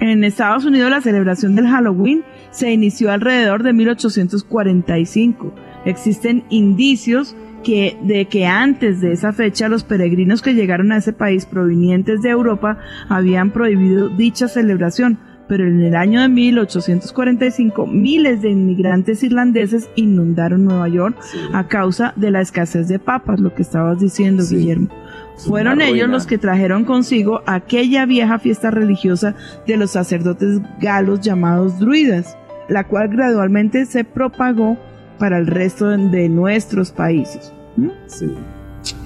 En Estados Unidos la celebración del Halloween se inició alrededor de 1845. Existen indicios que de que antes de esa fecha los peregrinos que llegaron a ese país provenientes de Europa habían prohibido dicha celebración, pero en el año de 1845 miles de inmigrantes irlandeses inundaron Nueva York Sí. a causa de la escasez de papas, lo que estabas diciendo, Sí. Guillermo. Fueron ellos los que trajeron consigo aquella vieja fiesta religiosa de los sacerdotes galos llamados druidas, la cual gradualmente se propagó para el resto de, nuestros países. ¿Mm? Sí.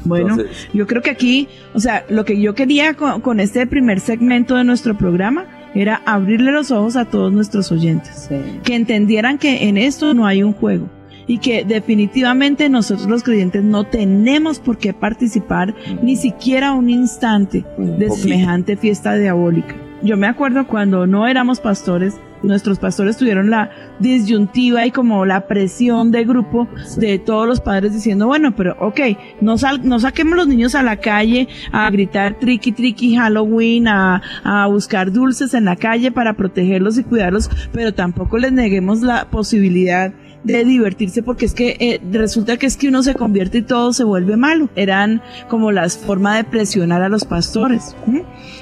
Bueno, Entonces, yo creo que aquí, o sea, lo que yo quería con, con este primer segmento de nuestro programa era abrirle los ojos a todos nuestros oyentes Sí. que entendieran que en esto no hay un juego y que definitivamente nosotros los creyentes no tenemos por qué participar ni siquiera un instante Un de poquito. semejante fiesta diabólica. Yo me acuerdo cuando no éramos pastores, nuestros pastores tuvieron la disyuntiva y como la presión de grupo de todos los padres diciendo, bueno, pero ok, no, sal- no saquemos los niños a la calle a gritar tricky tricky Halloween, a, a buscar dulces en la calle para protegerlos y cuidarlos, pero tampoco les neguemos la posibilidad de divertirse porque es que eh, resulta que es que uno se convierte y todo se vuelve malo. Eran como las formas de presionar a los pastores.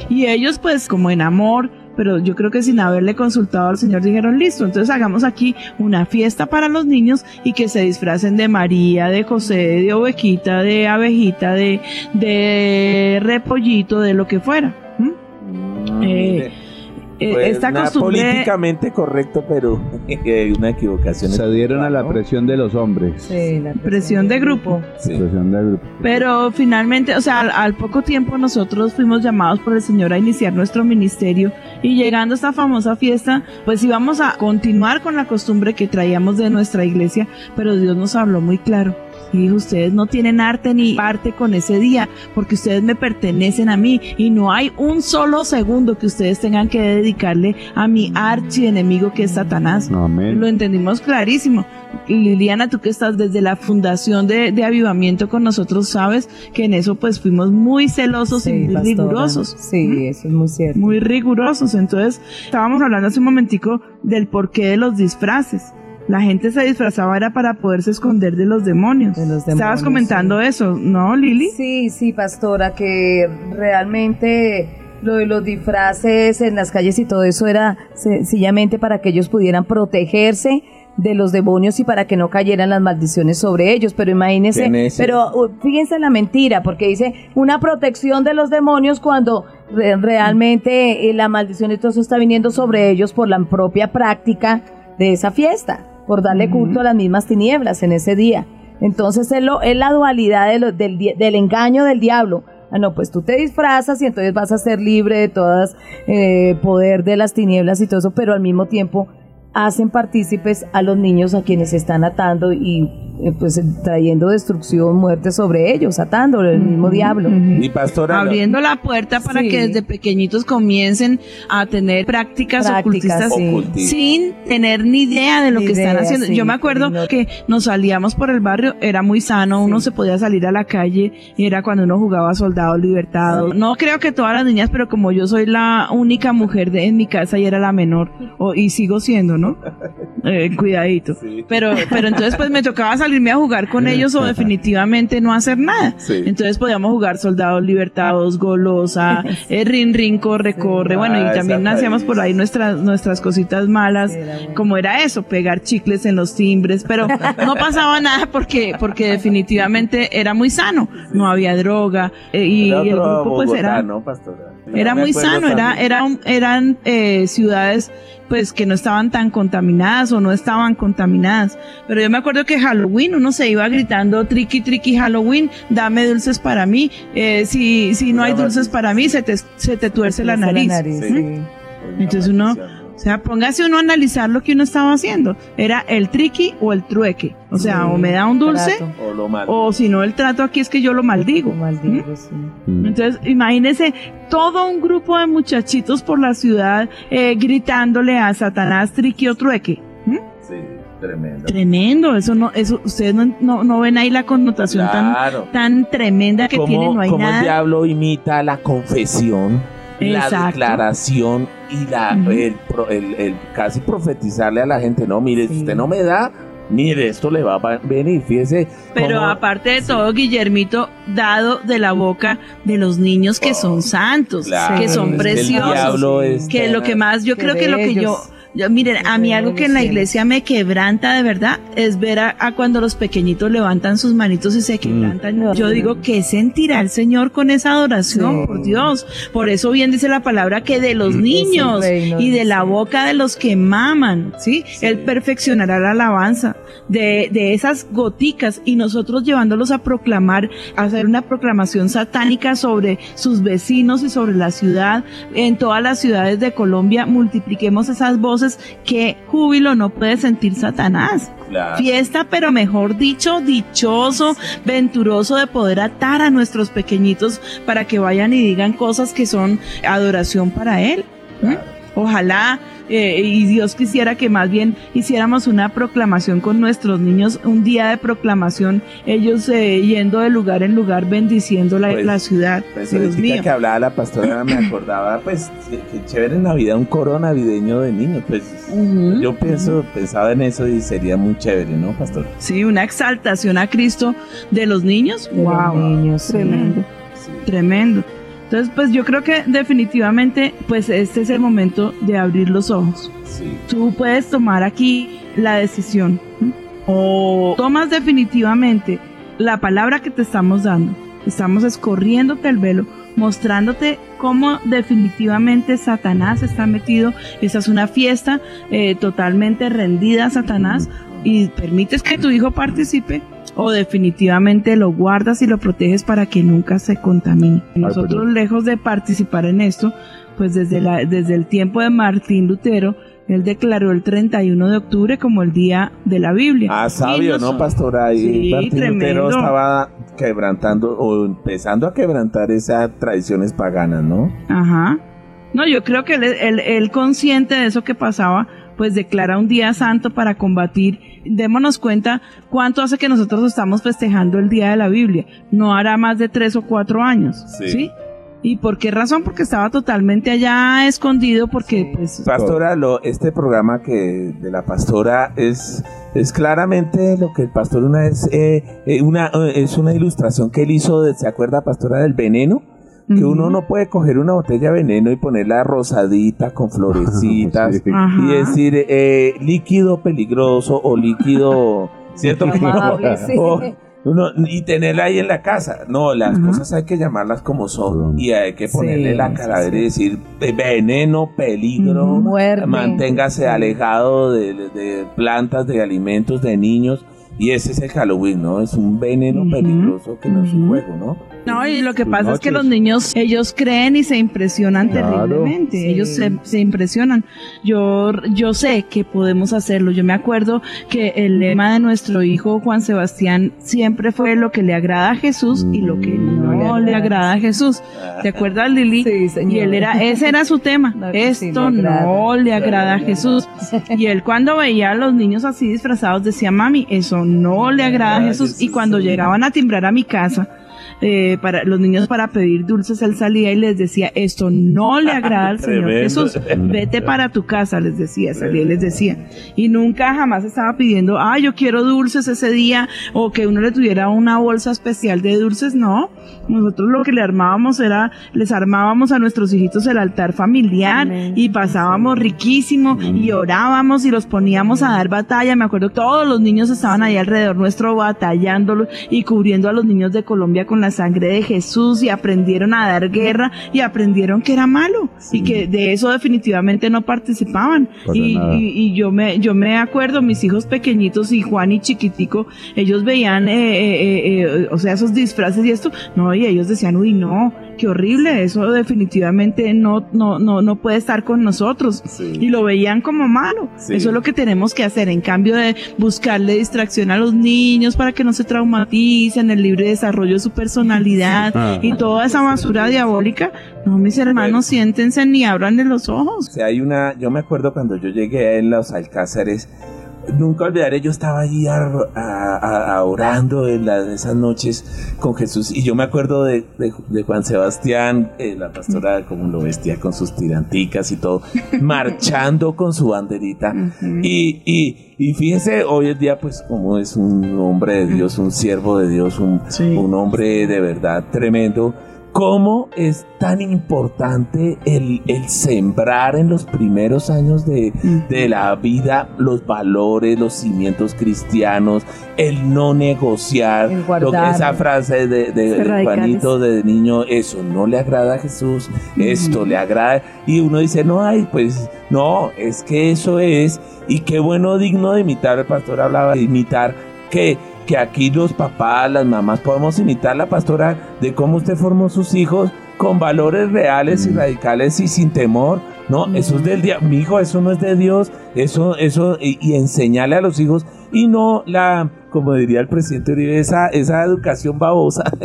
Y ellos pues como en amor, pero yo creo que sin haberle consultado al Señor dijeron listo, entonces hagamos aquí una fiesta para los niños y que se disfracen de María, de José, de ovejita, de abejita, de, de repollito, de lo que fuera. Mm, Eh, Eh, fue esta una costumbre políticamente correcto, pero una equivocación. Se dieron a la presión de los hombres. Sí, la presión de grupo. Sí. Presión del grupo. Pero finalmente, o sea, al, al poco tiempo nosotros fuimos llamados por el Señor a iniciar nuestro ministerio y llegando a esta famosa fiesta, pues íbamos a continuar con la costumbre que traíamos de nuestra iglesia, pero Dios nos habló muy claro. Y dijo, ustedes no tienen arte ni parte con ese día, porque ustedes me pertenecen a mí y no hay un solo segundo que ustedes tengan que dedicarle a mi archienemigo que es Satanás. Amén. Lo entendimos clarísimo. Y Liliana, tú que estás desde la fundación de, de avivamiento con nosotros, sabes que en eso pues fuimos muy celosos y muy pastora. rigurosos. Sí, eso es muy cierto. Muy rigurosos. Entonces, estábamos hablando hace un momentico del porqué de los disfraces. La gente se disfrazaba era para poderse esconder de los demonios. De los Estabas comentando eso, ¿no, Lili? Sí, sí, pastora, que realmente lo de los disfraces en las calles y todo eso era sencillamente para que ellos pudieran protegerse de los demonios y para que no cayeran las maldiciones sobre ellos. Pero imagínense, pero uh, fíjense en la mentira, porque dice una protección de los demonios cuando re- realmente eh, la maldición y todo eso está viniendo sobre ellos por la propia práctica de esa fiesta, por darle culto a las mismas tinieblas en ese día. Entonces es, lo, es la dualidad de lo- del, del engaño del diablo. Ah, no, pues tú te disfrazas y entonces vas a ser libre de todas eh, poder de las tinieblas y todo eso, pero al mismo tiempo hacen partícipes a los niños a quienes se están atando y pues trayendo destrucción, muerte sobre ellos, atándolo el mismo diablo. Mi pastora. Abriendo la puerta para Sí. que desde pequeñitos comiencen a tener prácticas, Prácticas, ocultistas sí. Sin tener ni idea de lo Ni que están haciendo. sí, Yo me acuerdo no- que nos salíamos por el barrio, era muy sano, uno se podía salir a la calle, y era cuando uno jugaba soldado libertado. No creo que todas las niñas, pero como yo soy la única mujer de, en mi casa y era la menor, o- y sigo siendo, ¿no? Eh, cuidadito. Sí. Pero, pero entonces pues me tocaba salirme a jugar con ellos o definitivamente no hacer nada. Sí. Entonces podíamos jugar soldados libertados, golosa, eh, rin rin, corre, corre. Bueno, Ah, y también esa hacíamos por ahí nuestras, nuestras cositas malas, Sí, era bueno. como era eso, pegar chicles en los timbres, pero no pasaba nada porque, porque definitivamente era muy sano, no había droga, eh, y Era el grupo pues Bogotá, era, ¿no, pastora? Era muy sano, era, era eran eh, ciudades pues que no estaban tan contaminadas o no estaban contaminadas. Pero yo me acuerdo que Halloween uno se iba gritando tricky tricky Halloween, dame dulces para mí. Eh, si, si no hay dulces para mí, se te, se te tuerce la nariz. Sí. sí. Entonces uno, O sea, póngase uno a analizar lo que uno estaba haciendo. Era el triqui o el trueque. O sea, Sí, o me da un dulce, trato. O lo o si no, el trato aquí es que yo lo maldigo. Como maldigo, sí. Entonces, imagínese todo un grupo de muchachitos por la ciudad eh, gritándole a Satanás triqui o trueque. ¿Mm? Sí, tremendo. Tremendo, eso no, eso, ustedes no, no, no ven ahí la connotación Claro. tan, tan tremenda que ¿Cómo, tiene, no hay cómo el diablo imita la confesión, la declaración y la, el, pro- el- el casi profetizarle a la gente, no, mire, si usted no me da, mire, esto le va a venir, fíjese. Pero cómo- aparte de todo, Guillermito, dado de la boca de los niños que son santos, Claro, que son el preciosos. diablo es que lo que más, yo creo que lo que yo. Yo- miren, a mí algo que en la iglesia me quebranta de verdad es ver a, a cuando los pequeñitos levantan sus manitos y se quebrantan. Mm. Yo digo, ¿qué sentirá el Señor con esa adoración? Sí. Por Dios. Por eso bien dice la palabra que de los niños reino y de la boca de los que maman, ¿sí? Él perfeccionará la alabanza de, de esas goticas y nosotros llevándolos a proclamar, a hacer una proclamación satánica sobre sus vecinos y sobre la ciudad, en todas las ciudades de Colombia, multipliquemos esas voces que júbilo no puede sentir Satanás. Claro. Fiesta, pero mejor dicho, dichoso, venturoso de poder atar a nuestros pequeñitos para que vayan y digan cosas que son adoración para Él. ¿Mm? Ojalá eh, y Dios quisiera que más bien hiciéramos una proclamación con nuestros niños, un día de proclamación, ellos eh, yendo de lugar en lugar bendiciendo la, Pues, la ciudad. Pues Dios mío. que hablaba la pastora me acordaba, pues, que chévere en Navidad un coro navideño de niños, pues yo pienso, pensaba en eso y sería muy chévere, ¿no, pastor? Sí, una exaltación a Cristo de los niños. De los wow, niños, sí. tremendo. Sí. Tremendo. Entonces, pues yo creo que definitivamente, pues este es el momento de abrir los ojos. Sí. Tú puedes tomar aquí la decisión. O tomas definitivamente la palabra que te estamos dando. Estamos escorriéndote el velo, mostrándote cómo definitivamente Satanás está metido. Esa es una fiesta eh, totalmente rendida a Satanás y permites que tu hijo participe o definitivamente lo guardas y lo proteges para que nunca se contamine. Nosotros perdón. lejos de participar en esto, pues desde, la, desde el tiempo de Martín Lutero, él declaró el 31 de octubre como el día de la Biblia. Ah, sabio, ¿no, pastora? Y Sí, Martín tremendo. Lutero estaba quebrantando o empezando a quebrantar esas tradiciones paganas, ¿no? Ajá. No, yo creo que él, él- él consciente de eso que pasaba, pues declara un día santo para combatir. Démonos cuenta cuánto hace que nosotros estamos festejando el día de la Biblia. No hará más de tres o cuatro años. Sí. ¿Sí? ¿Y por qué razón? Porque estaba totalmente allá escondido, porque pues... Pastora, lo, este programa que de la pastora es, es claramente lo que el pastor una vez, eh, eh, una, eh, es una ilustración que él hizo, de, ¿se acuerda, pastora, del veneno? Que uno no puede coger una botella de veneno y ponerla rosadita con florecitas Sí. Y decir eh, líquido peligroso o líquido, ¿cierto? Amable, sí. O- uno- y tenerla ahí en la casa. No, las cosas hay que llamarlas como son y hay que ponerle Sí, la calavera y decir "Ve- veneno, peligro. Muerte. manténgase alejado de, de plantas, de alimentos, de niños. Y ese es el Halloween, ¿no? Es un veneno peligroso que no es un juego, ¿no? No, y lo que Sus pasa es que los niños, ellos creen y se impresionan Claro. terriblemente. Sí. Ellos se, se impresionan. Yo, yo sé que podemos hacerlo. Yo me acuerdo que el lema de nuestro hijo Juan Sebastián siempre fue lo que le agrada a Jesús y lo que no le agrada a Jesús. ¿Te acuerdas, Lili? Sí, señor. Y él era, ese era su tema. No, sí, Esto le agrada. no le agrada a Jesús. Y él cuando veía a los niños así disfrazados decía, mami, eso no le agrada a Jesús. Y cuando llegaban a timbrar a mi casa, eh, para los niños para pedir dulces, él salía y les decía, esto no le agrada al Señor. Jesús, vete para tu casa, les decía, salía y les decía. Y nunca jamás estaba pidiendo, ah, yo quiero dulces ese día, o que uno le tuviera una bolsa especial de dulces, no. Nosotros lo que le armábamos era, les armábamos a nuestros hijitos el altar familiar Amén. y pasábamos riquísimo y orábamos y los poníamos a dar batalla. Me acuerdo todos los niños estaban ahí alrededor nuestro batallándolo y cubriendo a los niños de Colombia con la sangre de Jesús y aprendieron a dar guerra y aprendieron que era malo y que de eso definitivamente no participaban. Y yo me yo me acuerdo, mis hijos pequeñitos y Juan y chiquitico, ellos veían, eh, eh, eh, eh, o sea, esos disfraces y esto, no, y ellos decían, uy, no, qué horrible, eso definitivamente no, no, no, no puede estar con nosotros. Sí. Y lo veían como malo. Sí. Eso es lo que tenemos que hacer. En cambio de buscarle distracción a los niños para que no se traumaticen, el libre desarrollo de su personalidad Ah. y toda esa basura diabólica. No, mis hermanos, siéntense ni abran de los ojos. sea, hay una, yo me acuerdo cuando yo llegué en los Alcázares, nunca olvidaré, yo estaba allí a- a- a- orando en las, esas noches con Jesús. Y yo me acuerdo de, de- de Juan Sebastián, eh, la pastora como lo vestía con sus tiranticas y todo, marchando con su banderita. Y, y, y fíjense, hoy en día pues como es un hombre de Dios, un siervo de Dios, un, Sí. un hombre de verdad tremendo, cómo es tan importante el, el sembrar en los primeros años de, de la vida los valores, los cimientos cristianos, el no negociar, El lo que- guardar. esa frase de, de- de. Juanito de niño, eso no le agrada a Jesús, esto le agrada, y uno dice, no, ay, pues no, es que eso es, y qué bueno, digno de imitar, el pastor hablaba de imitar, que que aquí los papás, las mamás podemos imitar la pastora de cómo usted formó sus hijos con valores reales y radicales y sin temor. No, eso es del día, mi hijo, eso no es de Dios, eso, eso, y, y enseñarle a los hijos, y no la, como diría el presidente Uribe, esa, esa educación babosa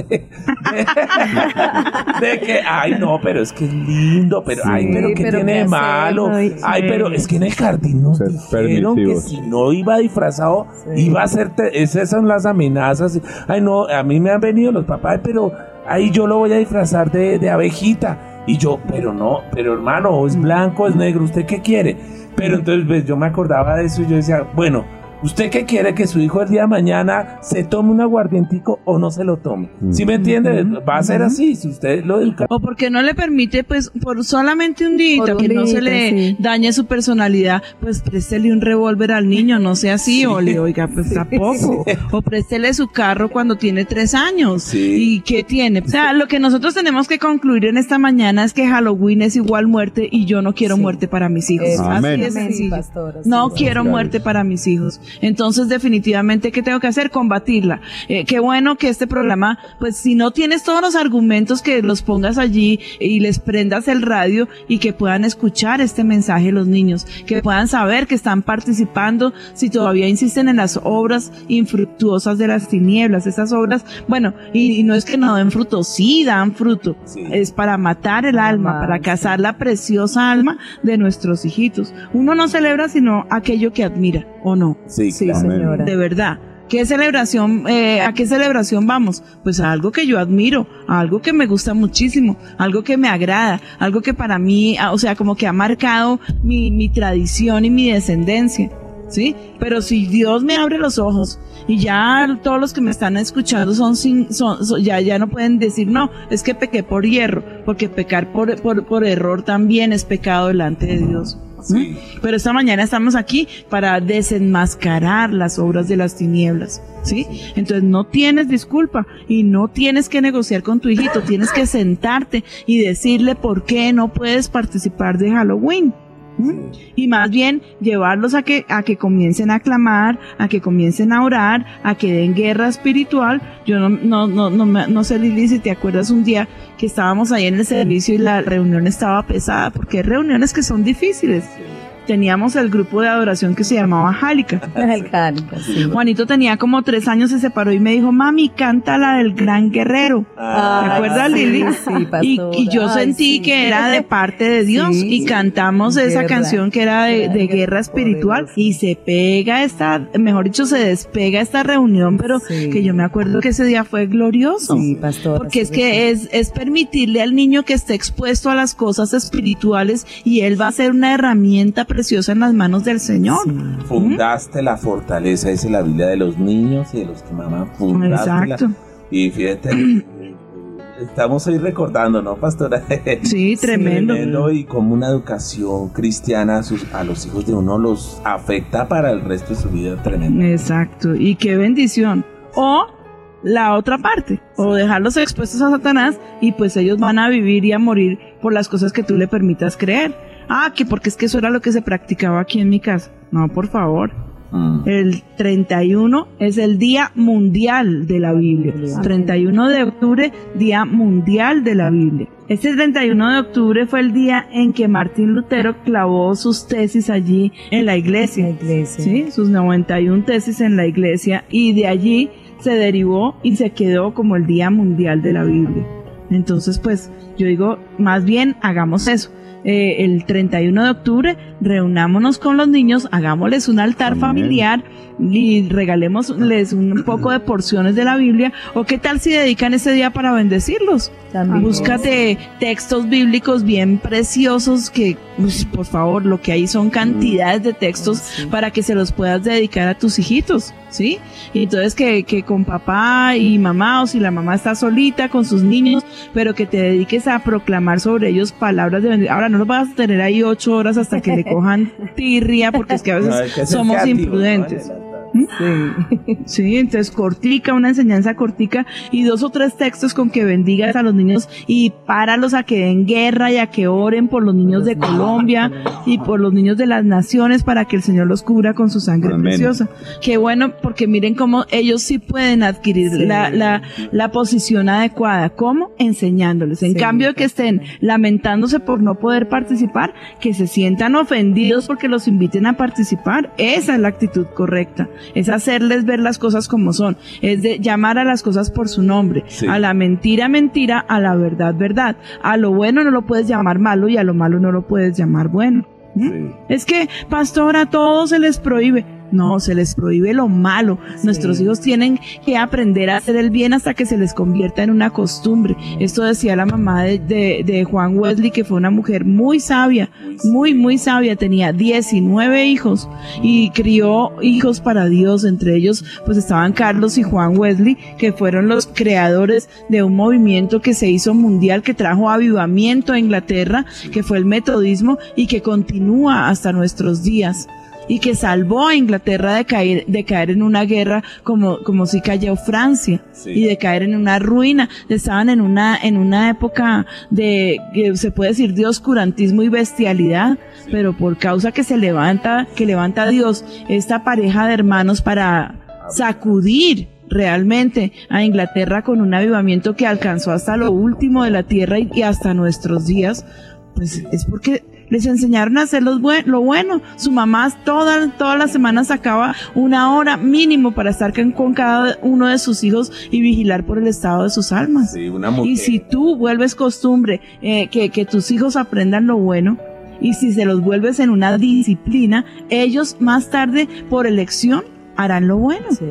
de, que, ay no, pero es que es lindo, pero, ay, pero ¿qué pero tiene ¿qué de malo? Ay, Ay, sí. pero es que en el jardín nos Ser dijeron que si no iba disfrazado, Sí. iba a ser, esas son las amenazas. Ay, no, a mí me han venido los papás, "Ay, pero ahí yo lo voy a disfrazar de, de abejita. Y yo, pero no, pero hermano, es blanco, es negro, ¿usted qué quiere? Pero entonces pues, yo me acordaba de eso y yo decía, bueno, ¿usted qué quiere? ¿Que su hijo el día de mañana se tome un aguardientico o no se lo tome? ¿Sí me entiende? Va a ser así, si usted lo educa. O porque no le permite, pues, por solamente un día, que no se le sí. dañe su personalidad, pues préstele un revólver al niño, no sea así, o le oiga, pues tampoco. O préstele su carro cuando tiene tres años. Sí. ¿Y qué tiene? O sea, lo que nosotros tenemos que concluir en esta mañana es que Halloween es igual muerte y yo no quiero Sí. muerte para mis hijos. Eh, Así Amén. es Amén, No quiero muerte para mis hijos. Entonces, definitivamente, ¿qué tengo que hacer? Combatirla. Eh, qué bueno que este programa, pues si no tienes todos los argumentos, que los pongas allí y les prendas el radio y que puedan escuchar este mensaje los niños, que puedan saber que están participando si todavía insisten en las obras infructuosas de las tinieblas. Esas obras, bueno, y, y no es que no den fruto, sí dan fruto. Sí. Es para matar el alma, para cazar la preciosa alma de nuestros hijitos. Uno no celebra sino aquello que admira, ¿o no? Sí, Sí, claro. señora. De verdad. ¿Qué celebración, eh, a qué celebración vamos? Pues a algo que yo admiro, a algo que me gusta muchísimo, algo que me agrada, algo que para mí, ah, o sea, como que ha marcado mi, mi tradición y mi descendencia. ¿Sí? Pero si Dios me abre los ojos y ya todos los que me están escuchando son sin, son, son- ya, ya no pueden decir, no, es que pequé por hierro, porque pecar por, por, por error también es pecado delante de Dios. Pero esta mañana estamos aquí para desenmascarar las obras de las tinieblas, ¿sí? Entonces no tienes disculpa y no tienes que negociar con tu hijito, tienes que sentarte y decirle por qué no puedes participar de Halloween. Y más bien llevarlos a que, a que comiencen a clamar, a que comiencen a orar, a que den guerra espiritual. Yo no, no, no, no, no sé, Lili, si te acuerdas un día que estábamos ahí en el servicio y la reunión estaba pesada, porque hay reuniones que son difíciles. Teníamos el grupo de adoración que se llamaba Jálica. Sí. Juanito tenía como tres años, se separó y me dijo, mami, canta la del gran guerrero. Ah, ¿Te acuerdas, sí, Lili? sí, y, y yo Ay, sentí sí. que era de parte de Dios Sí. y cantamos esa Guerra. canción que era de, de guerra espiritual y se pega esta, mejor dicho, se despega esta reunión, pero Sí. que yo me acuerdo que ese día fue glorioso. Sí, pastora. Porque es sí, que es, es permitirle al niño que esté expuesto a las cosas espirituales y él va a ser una herramienta preciosa en las manos del Señor. sí. Fundaste la fortaleza, dice la Biblia de los niños y de los que maman. Fundaste la- Exacto. Y fíjate, estamos hoy recordando, ¿no, pastora? Sí, tremendo. Tremendo y como una educación cristiana a, sus- a los hijos de uno los afecta para el resto de su vida tremendo. Exacto. Y qué bendición. O la otra parte, o dejarlos expuestos a Satanás y pues ellos van a vivir y a morir por las cosas que tú le permitas creer. Ah, que porque es que eso era lo que se practicaba aquí en mi casa. No, por favor. Mm. El 31 es el Día Mundial de la Biblia. 31 de octubre, Día Mundial de la Biblia. Este 31 de octubre fue el día en que Martín Lutero clavó sus tesis allí en la La iglesia. iglesia. ¿sí? Sus 91 tesis en la iglesia y de allí se derivó y se quedó como el Día Mundial de la Biblia. Entonces, pues yo digo, más bien hagamos eso. Eh, el 31 de octubre reunámonos con los niños, hagámosles un altar Amén. familiar y regalémosles un poco de porciones de la Biblia. ¿O qué tal si dedican ese día para bendecirlos? También. Búscate textos bíblicos bien preciosos que, por favor, lo que hay son cantidades de textos para que se los puedas dedicar a tus hijitos, ¿sí? Y entonces que, que con papá y mamá o si la mamá está solita con sus niños, pero que te dediques a proclamar sobre ellos palabras de bendición. Ahora no los vas a tener ahí ocho horas hasta que le cojan tirria porque es que a No, veces que somos ¿no? Sí. Sí, entonces cortica, una enseñanza cortica y dos o tres textos con que bendigas a los niños y páralos a que den guerra y a que oren por los niños de Colombia y por los niños de las naciones para que el Señor los cubra con su sangre Amén. preciosa. Qué bueno, porque miren cómo ellos sí pueden adquirir Sí. la, la, la posición adecuada. ¿Cómo? Enseñándoles. En Sí, cambio, que estén lamentándose por no poder participar, que se sientan ofendidos porque los inviten a participar. Esa es la actitud correcta. Es hacerles ver las cosas como son. Es de llamar a las cosas por su nombre. Sí. A la mentira, mentira. A la verdad, verdad. A lo bueno no lo puedes llamar malo y a lo malo no lo puedes llamar bueno. ¿Mm? Sí. Es que, pastor, a todos se les prohíbe. No, se les prohíbe lo malo. Nuestros hijos tienen que aprender a hacer el bien hasta que se les convierta en una costumbre. Esto decía la mamá de, de- de Juan Wesley, que fue una mujer muy sabia, muy, muy sabia. Tenía 19 hijos y crió hijos para Dios. Entre ellos, pues estaban Carlos y Juan Wesley, que fueron los creadores de un movimiento que se hizo mundial, que trajo avivamiento a Inglaterra, que fue el metodismo y que continúa hasta nuestros días y que salvó a Inglaterra de caer, de caer en una guerra como, como si cayó Francia Sí. y de caer en una ruina. Estaban en una, en una época de, que se puede decir, de oscurantismo y bestialidad, pero por causa que se levanta, que levanta Dios esta pareja de hermanos para sacudir realmente a Inglaterra con un avivamiento que alcanzó hasta lo último de la tierra y, y hasta nuestros días, pues es porque les enseñaron a hacer los buen- lo bueno. Su mamá toda, toda la semana sacaba una hora mínimo para estar con, con cada uno de sus hijos y vigilar por el estado de sus almas. Sí, una mujer. Y si tú vuelves costumbre eh, que, que tus hijos aprendan lo bueno, y si se los vuelves en una disciplina, ellos más tarde, por elección, harán lo bueno Sí.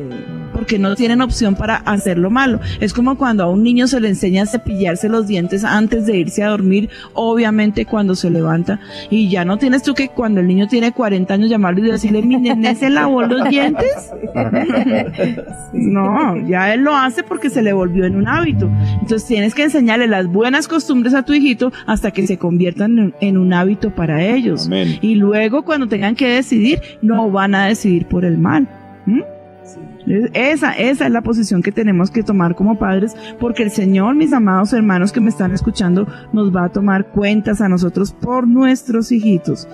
porque no tienen opción para hacer lo malo. Es como cuando a un niño se le enseña a cepillarse los dientes antes de irse a dormir, obviamente cuando se levanta, y ya no tienes tú que cuando el niño tiene 40 años llamarlo y decirle, mi nené se lavó los dientes. No, ya él lo hace porque se le volvió en un hábito. Entonces tienes que enseñarle las buenas costumbres a tu hijito hasta que se conviertan en, en un hábito para ellos. Amén. Y luego cuando tengan que decidir, no van a decidir por el mal. ¿Mm? Es- Esa, esa es la posición que tenemos que tomar como padres, porque el Señor, mis amados hermanos que me están escuchando, nos va a tomar cuentas a nosotros por nuestros hijitos.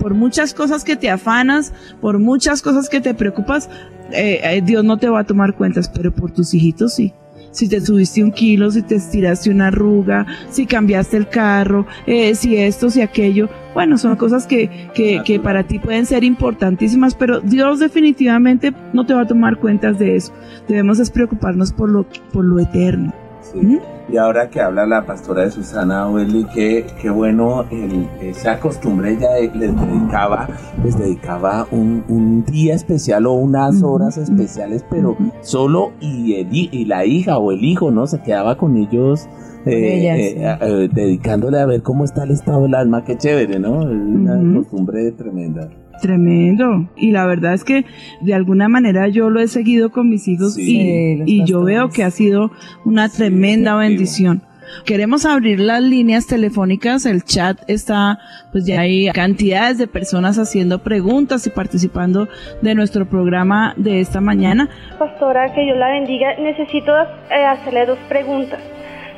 Por muchas cosas que te afanas, por muchas cosas que te preocupas, eh, eh, Dios no te va a tomar cuentas, pero por tus hijitos sí. Si te subiste un kilo, si te estiraste una arruga, si cambiaste el carro, eh, si esto, si aquello. Bueno, son cosas que, que, que para ti pueden ser importantísimas, pero Dios definitivamente no te va a tomar cuentas de eso. Debemos preocuparnos por lo, por lo eterno. Sí. ¿Mm? Y ahora que habla la pastora de Susana Welly, qué, qué bueno el- esa costumbre, ella de- les dedicaba, les dedicaba un, un día especial o unas horas especiales, pero solo y, el, y la hija o el hijo, ¿no? Se quedaba con ellos. eh, eh, eh, dedicándole a ver cómo está el estado del alma, qué chévere, ¿no? Es una Ujú. costumbre tremenda. Tremendo. Y la verdad es que de alguna manera yo lo he seguido con mis hijos Sí. y, y yo veo que ha sido una Sí, tremenda bendición. Queremos abrir las líneas telefónicas, el chat está, pues ya hay cantidades de personas haciendo preguntas y participando de nuestro programa de esta mañana. Pastora, que Dios la bendiga. Necesito eh, hacerle dos preguntas.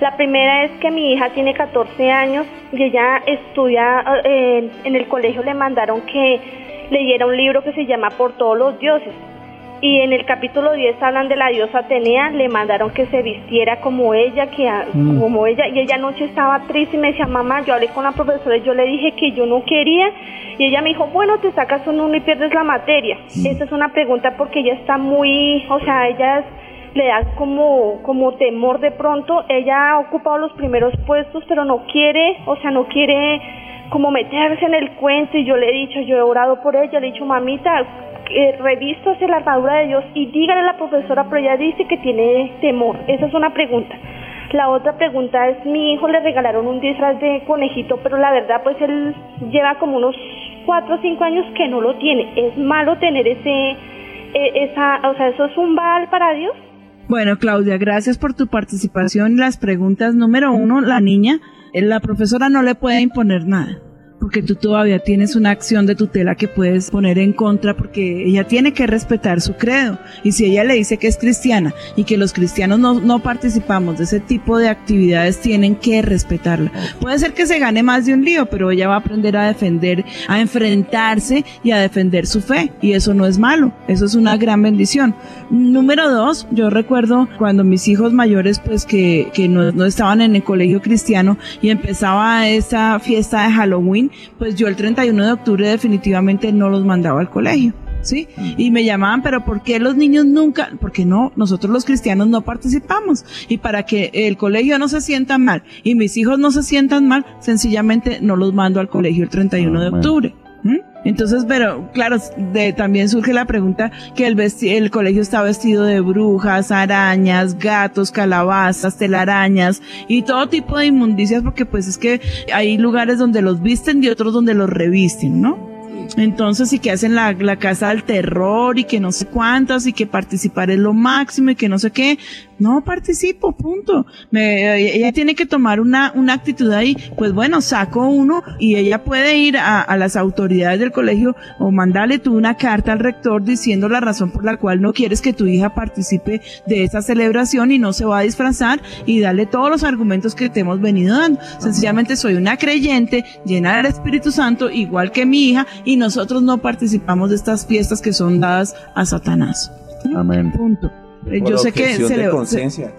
La primera es que mi hija tiene 14 años y ella estudia, eh, en el colegio le mandaron que leyera un libro que se llama Por todos los dioses. Y en el capítulo 10 hablan de la diosa Atenea, le mandaron que se vistiera como ella, que a- como ella, y ella anoche estaba triste y me decía, mamá, yo hablé con la profesora y yo le dije que yo no quería, y ella me dijo, bueno, te sacas un uno y pierdes la materia. Esa es una pregunta porque ella está muy, o sea, ella es- le da como, como temor de pronto, ella ha ocupado los primeros puestos, pero no quiere, o sea, no quiere como meterse en el cuento y yo le he dicho, yo he orado por ella, le he dicho, mamita, eh, revístase la armadura de Dios y dígale a la profesora, pero ella dice que tiene temor. Esa es una pregunta. La otra pregunta es, mi hijo le regalaron un disfraz de conejito, pero la verdad pues él lleva como unos 4 o 5 años que no lo tiene. ¿Es malo tener ese, eh, esa, o sea, eso es un bal para Dios? Bueno, Claudia, gracias por tu participación. Las preguntas número uno, la niña, la profesora no le puede imponer nada, porque tú todavía tienes una acción de tutela que puedes poner en contra, porque ella tiene que respetar su credo. Y si ella le dice que es cristiana y que los cristianos no, no participamos de ese tipo de actividades, tienen que respetarla. Puede ser que se gane más de un lío, pero ella va a aprender a defender, a enfrentarse y a defender su fe. Y eso no es malo, eso es una gran bendición. Número dos, yo recuerdo cuando mis hijos mayores, pues que, que no, no estaban en el colegio cristiano y empezaba esa fiesta de Halloween, pues yo el 31 de octubre definitivamente no los mandaba al colegio. ¿Sí? Y me llamaban, pero ¿por qué los niños nunca? Porque no, nosotros los cristianos no participamos. Y para que el colegio no se sienta mal y mis hijos no se sientan mal, sencillamente no los mando al colegio el 31 de Amén. octubre. Entonces, pero claro, de, también surge la pregunta que el, vesti- el colegio está vestido de brujas, arañas, gatos, calabazas, telarañas y todo tipo de inmundicias porque pues es que hay lugares donde los visten y otros donde los revisten, ¿no? Entonces, y que hacen la, la casa del terror y que no sé cuántas y que participar es lo máximo y que no sé qué. No participo, punto. Me- ella tiene que tomar una, una actitud ahí. Pues bueno, saco uno y ella puede ir a, a las autoridades del colegio o mandarle tú una carta al rector diciendo la razón por la cual no quieres que tu hija participe de esa celebración y no se va a disfrazar y darle todos los argumentos que te hemos venido dando. Sencillamente soy una creyente llena del Espíritu Santo, igual que mi hija, y nosotros no participamos de estas fiestas que son dadas a Satanás. Amén. Punto. Eh, Por Yo sé que se de le, conciencia.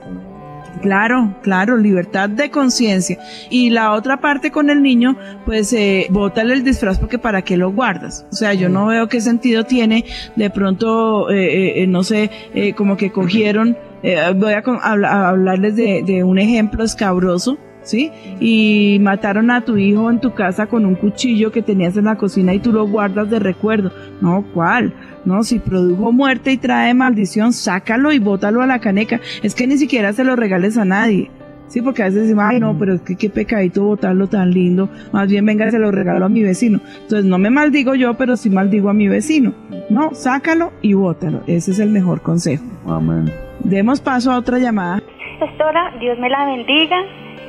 Claro, claro, libertad de conciencia. Y la otra parte con el niño, pues eh, bótale el disfraz porque para qué lo guardas. O sea, yo no veo qué sentido tiene de pronto, eh, eh, no sé, eh, como que cogieron, eh, voy a, a hablarles de, de un ejemplo escabroso. ¿Sí? Y mataron a tu hijo en tu casa con un cuchillo que tenías en la cocina y tú lo guardas de recuerdo. No, ¿cuál? No, si produjo muerte y trae maldición, sácalo y bótalo a la caneca. Es que ni siquiera se lo regales a nadie. Sí, porque a veces decimos, ay, no, pero es que qué pecadito botarlo tan lindo. Más bien, venga, se lo regalo a mi vecino. Entonces, no me maldigo yo, pero sí maldigo a mi vecino. No, sácalo y bótalo. Ese es el mejor consejo. Amén. Demos paso a otra llamada. Pastora, Dios me la bendiga.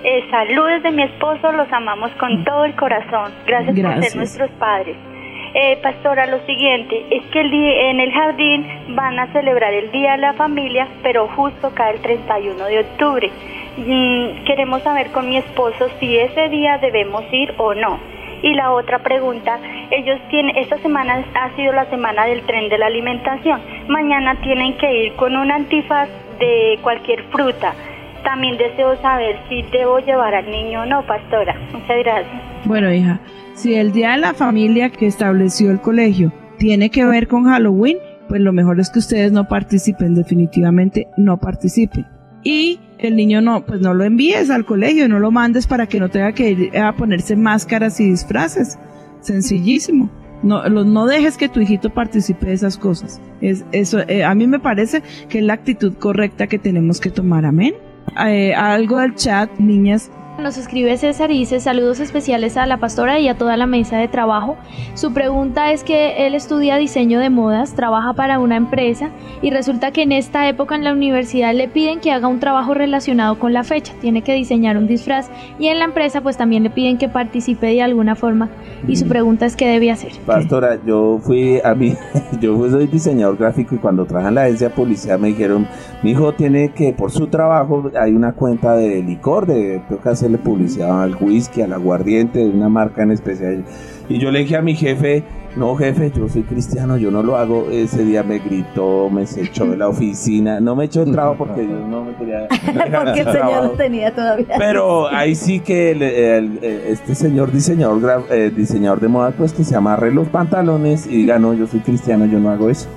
Eh, saludos de mi esposo, los amamos con todo el corazón. Gracias, por ser nuestros padres. Eh, pastora, lo siguiente es que el día- en el jardín van a celebrar el Día de la Familia, pero justo cae el 31 de octubre. Mm, queremos saber con mi esposo si ese día debemos ir o no. Y la otra pregunta, ellos tienen, esta semana ha sido la semana del tren de la alimentación. Mañana tienen que ir con un antifaz de cualquier fruta. También deseo saber si debo llevar al niño o no, pastora. Muchas gracias. Bueno, hija, si el día de la familia que estableció el colegio tiene que ver con Halloween, pues lo mejor es que ustedes no participen, definitivamente no participen. Y el niño no, pues no lo envíes al colegio, no lo mandes para que no tenga que ir a ponerse máscaras y disfraces. Sencillísimo. No, lo- no dejes que tu hijito participe de esas cosas. Es, eso, eh, a mí me parece que es la actitud correcta que tenemos que tomar. Amén. Eh, algo del chat, niñas, Nos escribe César y dice saludos especiales a la pastora y a toda la mesa de trabajo. Su pregunta es que él estudia diseño de modas, trabaja para una empresa y resulta que en esta época en la universidad le piden que haga un trabajo relacionado con la fecha. Tiene que diseñar un disfraz y en la empresa pues también le piden que participe de alguna forma y su pregunta es qué debe hacer. Pastora, yo fui a mí, yo soy diseñador gráfico y cuando trabajé en la agencia de policía me dijeron, mi hijo tiene que, por su trabajo, hay una cuenta de licor, de, tengo que hacerle publicidad al whisky, al aguardiente, de una marca en especial. Y yo le dije a mi jefe, no jefe, yo soy cristiano, yo no lo hago. Ese día me gritó, me se echó de la oficina. No me echó el trabajo porque Dios no me quería Porque el Señor tenía todavía. Pero ahí sí que el- el- el- este señor diseñador, eh, diseñador de moda, pues que se amarre los pantalones y diga, no, yo soy cristiano, yo no hago eso.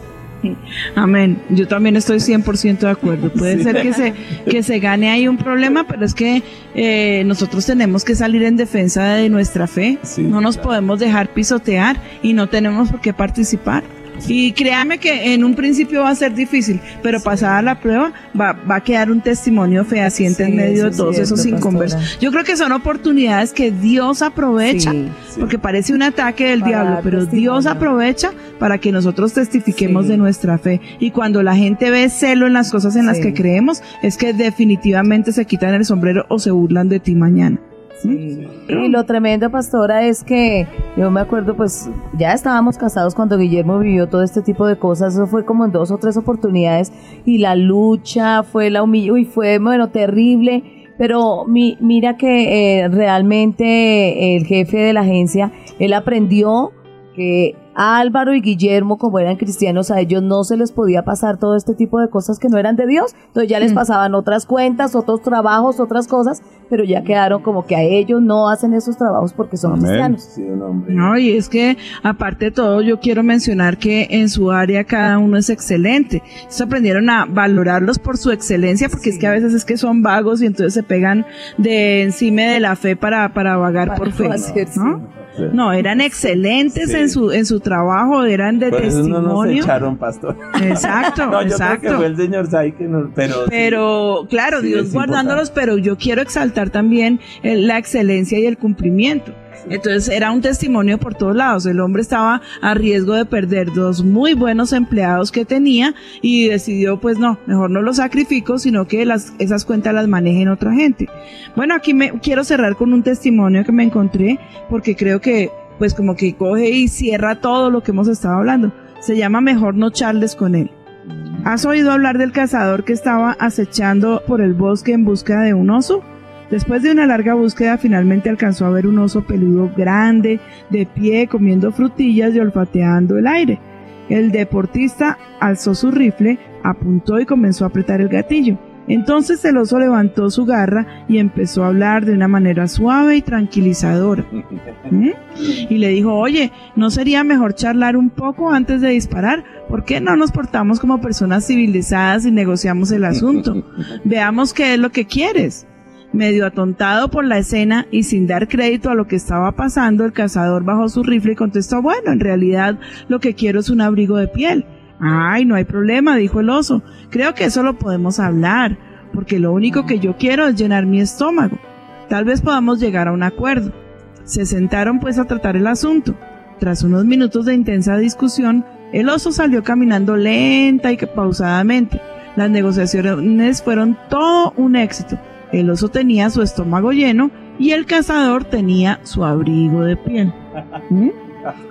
Amén. Yo también estoy 100% de acuerdo. Puede Sí. ser que se, que se gane ahí un problema, pero es que eh, nosotros tenemos que salir en defensa de nuestra fe. Sí, no nos claro. podemos dejar pisotear y no tenemos por qué participar. Y créame que en un principio va a ser difícil, pero pasada la prueba va, va a quedar un testimonio fehaciente Sí, en medio de es todos cierto, esos inconversos. pastora. Yo creo que son oportunidades que Dios aprovecha Sí. Porque parece un ataque del Para diablo, pero testimonio. Dios aprovecha para que nosotros testifiquemos de nuestra fe. Y cuando la gente ve celo en las cosas en las que creemos, es que definitivamente se quitan el sombrero o se burlan de ti mañana. Sí. Y lo tremendo, pastora, es que yo me acuerdo, pues ya estábamos casados cuando Guillermo vivió todo este tipo de cosas. Eso fue como en dos o tres oportunidades. Y la lucha fue la humillación, y fue, bueno, terrible. Pero mi- mira que eh, realmente el jefe de la agencia, él aprendió que Álvaro y Guillermo, como eran cristianos, a ellos no se les podía pasar todo este tipo de cosas que no eran de Dios. Entonces ya les Mm. pasaban otras cuentas, otros trabajos, otras cosas, pero ya quedaron como que a ellos no hacen esos trabajos porque son Amén. cristianos. Sí. No, y es que aparte de todo, yo quiero mencionar que en su área cada uno es excelente. Ellos aprendieron a valorarlos por su excelencia, porque es que a veces es que son vagos y entonces se pegan de encima de la fe para, para vagar Para por fe. no hacer, ¿no? Sí. No, eran excelentes Sí. en su en su trabajo, eran de Por eso no nos testimonio. echaron, pastor. Exacto, no, yo exacto. creo que fue el señor Sai que nos... Pero, sí. Pero claro, Sí, Dios guardándolos, pero yo quiero exaltar también eh, la excelencia y el cumplimiento. Entonces era un testimonio por todos lados. El hombre estaba a riesgo de perder dos muy buenos empleados que tenía y decidió, pues no, mejor no los sacrifico, sino que las, esas cuentas las manejen otra gente. Bueno, aquí me quiero cerrar con un testimonio que me encontré porque creo que pues como que coge y cierra todo lo que hemos estado hablando. Se llama Mejor no charles con él. ¿Has oído hablar del cazador que estaba acechando por el bosque en busca de un oso? Después de una larga búsqueda, finalmente alcanzó a ver un oso peludo grande, de pie, comiendo frutillas y olfateando el aire. El deportista alzó su rifle, apuntó y comenzó a apretar el gatillo. Entonces el oso levantó su garra y empezó a hablar de una manera suave y tranquilizadora. ¿Mm? Y le dijo, oye, ¿no sería mejor charlar un poco antes de disparar? ¿Por qué no nos portamos como personas civilizadas y negociamos el asunto? Veamos qué es lo que quieres. Medio atontado por la escena y sin dar crédito a lo que estaba pasando, el cazador bajó su rifle y contestó, bueno, en realidad lo que quiero es un abrigo de piel. Ay, no hay problema, dijo el oso. Creo que eso lo podemos hablar, porque lo único que yo quiero es llenar mi estómago. Tal vez podamos llegar a un acuerdo. Se sentaron pues a tratar el asunto. Tras unos minutos de intensa discusión, el oso salió caminando lenta y pausadamente. Las negociaciones fueron todo un éxito. El oso tenía su estómago lleno y el cazador tenía su abrigo de piel. ¿Mm?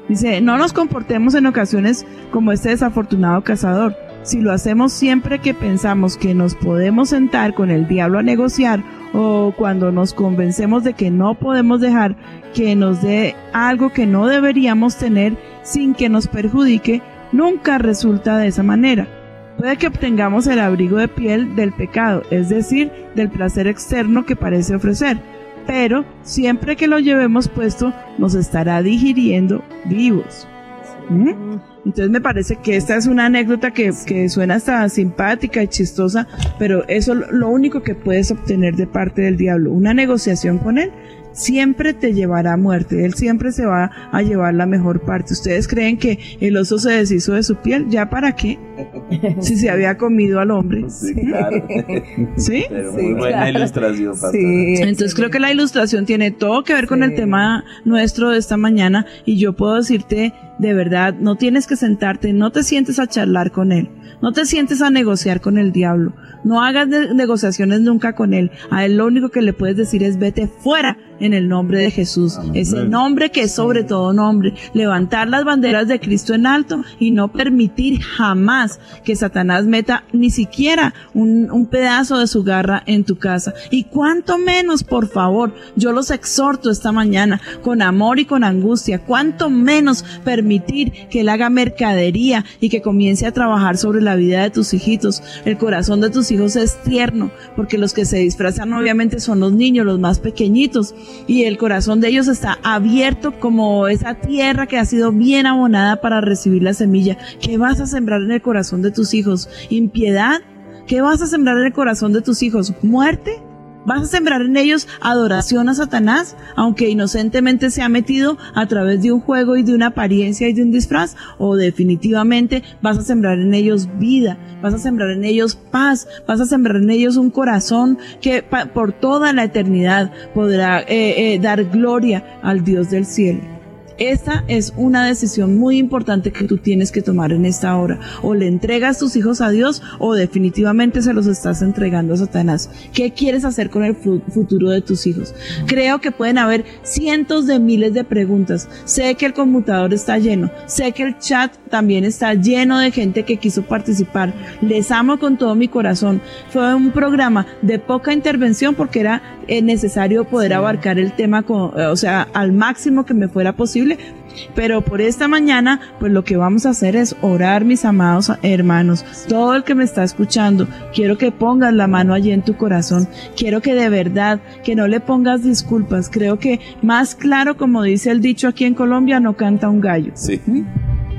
Dice, no nos comportemos en ocasiones como este desafortunado cazador. Si lo hacemos siempre que pensamos que nos podemos sentar con el diablo a negociar o cuando nos convencemos de que no podemos dejar que nos dé algo que no deberíamos tener sin que nos perjudique, nunca resulta de esa manera. Puede que obtengamos el abrigo de piel del pecado, es decir, del placer externo que parece ofrecer, pero siempre que lo llevemos puesto nos estará digiriendo vivos. ¿Mm? Entonces me parece que esta es una anécdota que, que suena hasta simpática y chistosa, pero eso es lo único que puedes obtener de parte del diablo. Una negociación con él siempre te llevará a muerte. Él siempre se va a llevar la mejor parte. ¿Ustedes creen que el oso se deshizo de su piel? ¿Ya para qué? Si se había comido al hombre. Sí, claro. ¿Sí? Pero Sí, muy buena claro. ilustración. Sí, Entonces creo que la ilustración tiene todo que ver con el tema nuestro de esta mañana y yo puedo decirte de verdad, no tienes que sentarte, no te sientes a charlar con él, no te sientes a negociar con el diablo, no hagas ne- negociaciones nunca con él, a él lo único que le puedes decir es vete fuera en el nombre de Jesús. Ese nombre que es sobre todo nombre. Levantar las banderas de Cristo en alto y no permitir jamás que Satanás meta ni siquiera un, un pedazo de su garra en tu casa. Y cuánto menos, por favor, yo los exhorto esta mañana con amor y con angustia, cuánto menos permitir que él haga mercadería y que comience a trabajar sobre la vida de tus hijitos. El corazón de tus hijos es tierno, porque los que se disfrazan obviamente son los niños, los más pequeñitos, y el corazón de ellos está abierto como esa tierra que ha sido bien abonada para recibir la semilla. ¿Qué vas a sembrar en el corazón de tus hijos? ¿Impiedad? ¿Qué vas a sembrar en el corazón de tus hijos? ¿Muerte? ¿Vas a sembrar en ellos adoración a Satanás, aunque inocentemente se ha metido a través de un juego y de una apariencia y de un disfraz? ¿O definitivamente vas a sembrar en ellos vida, vas a sembrar en ellos paz, vas a sembrar en ellos un corazón que por toda la eternidad podrá eh, eh, dar gloria al Dios del cielo? Esta es una decisión muy importante que tú tienes que tomar en esta hora. O le entregas tus hijos a Dios o definitivamente se los estás entregando a Satanás. ¿Qué quieres hacer con el fu- futuro de tus hijos? Creo que pueden haber cientos de miles de preguntas. Sé que el computador está lleno. Sé que el chat también está lleno de gente que quiso participar. Les amo con todo mi corazón. Fue un programa de poca intervención porque era eh, necesario poder abarcar el tema con, eh, o sea, al máximo que me fuera posible. Pero por esta mañana, pues lo que vamos a hacer es orar, mis amados hermanos. Todo el que me está escuchando, quiero que pongas la mano allí en tu corazón. Quiero que de verdad, que no le pongas disculpas. Creo que más claro, como dice el dicho aquí en Colombia, no canta un gallo. Sí.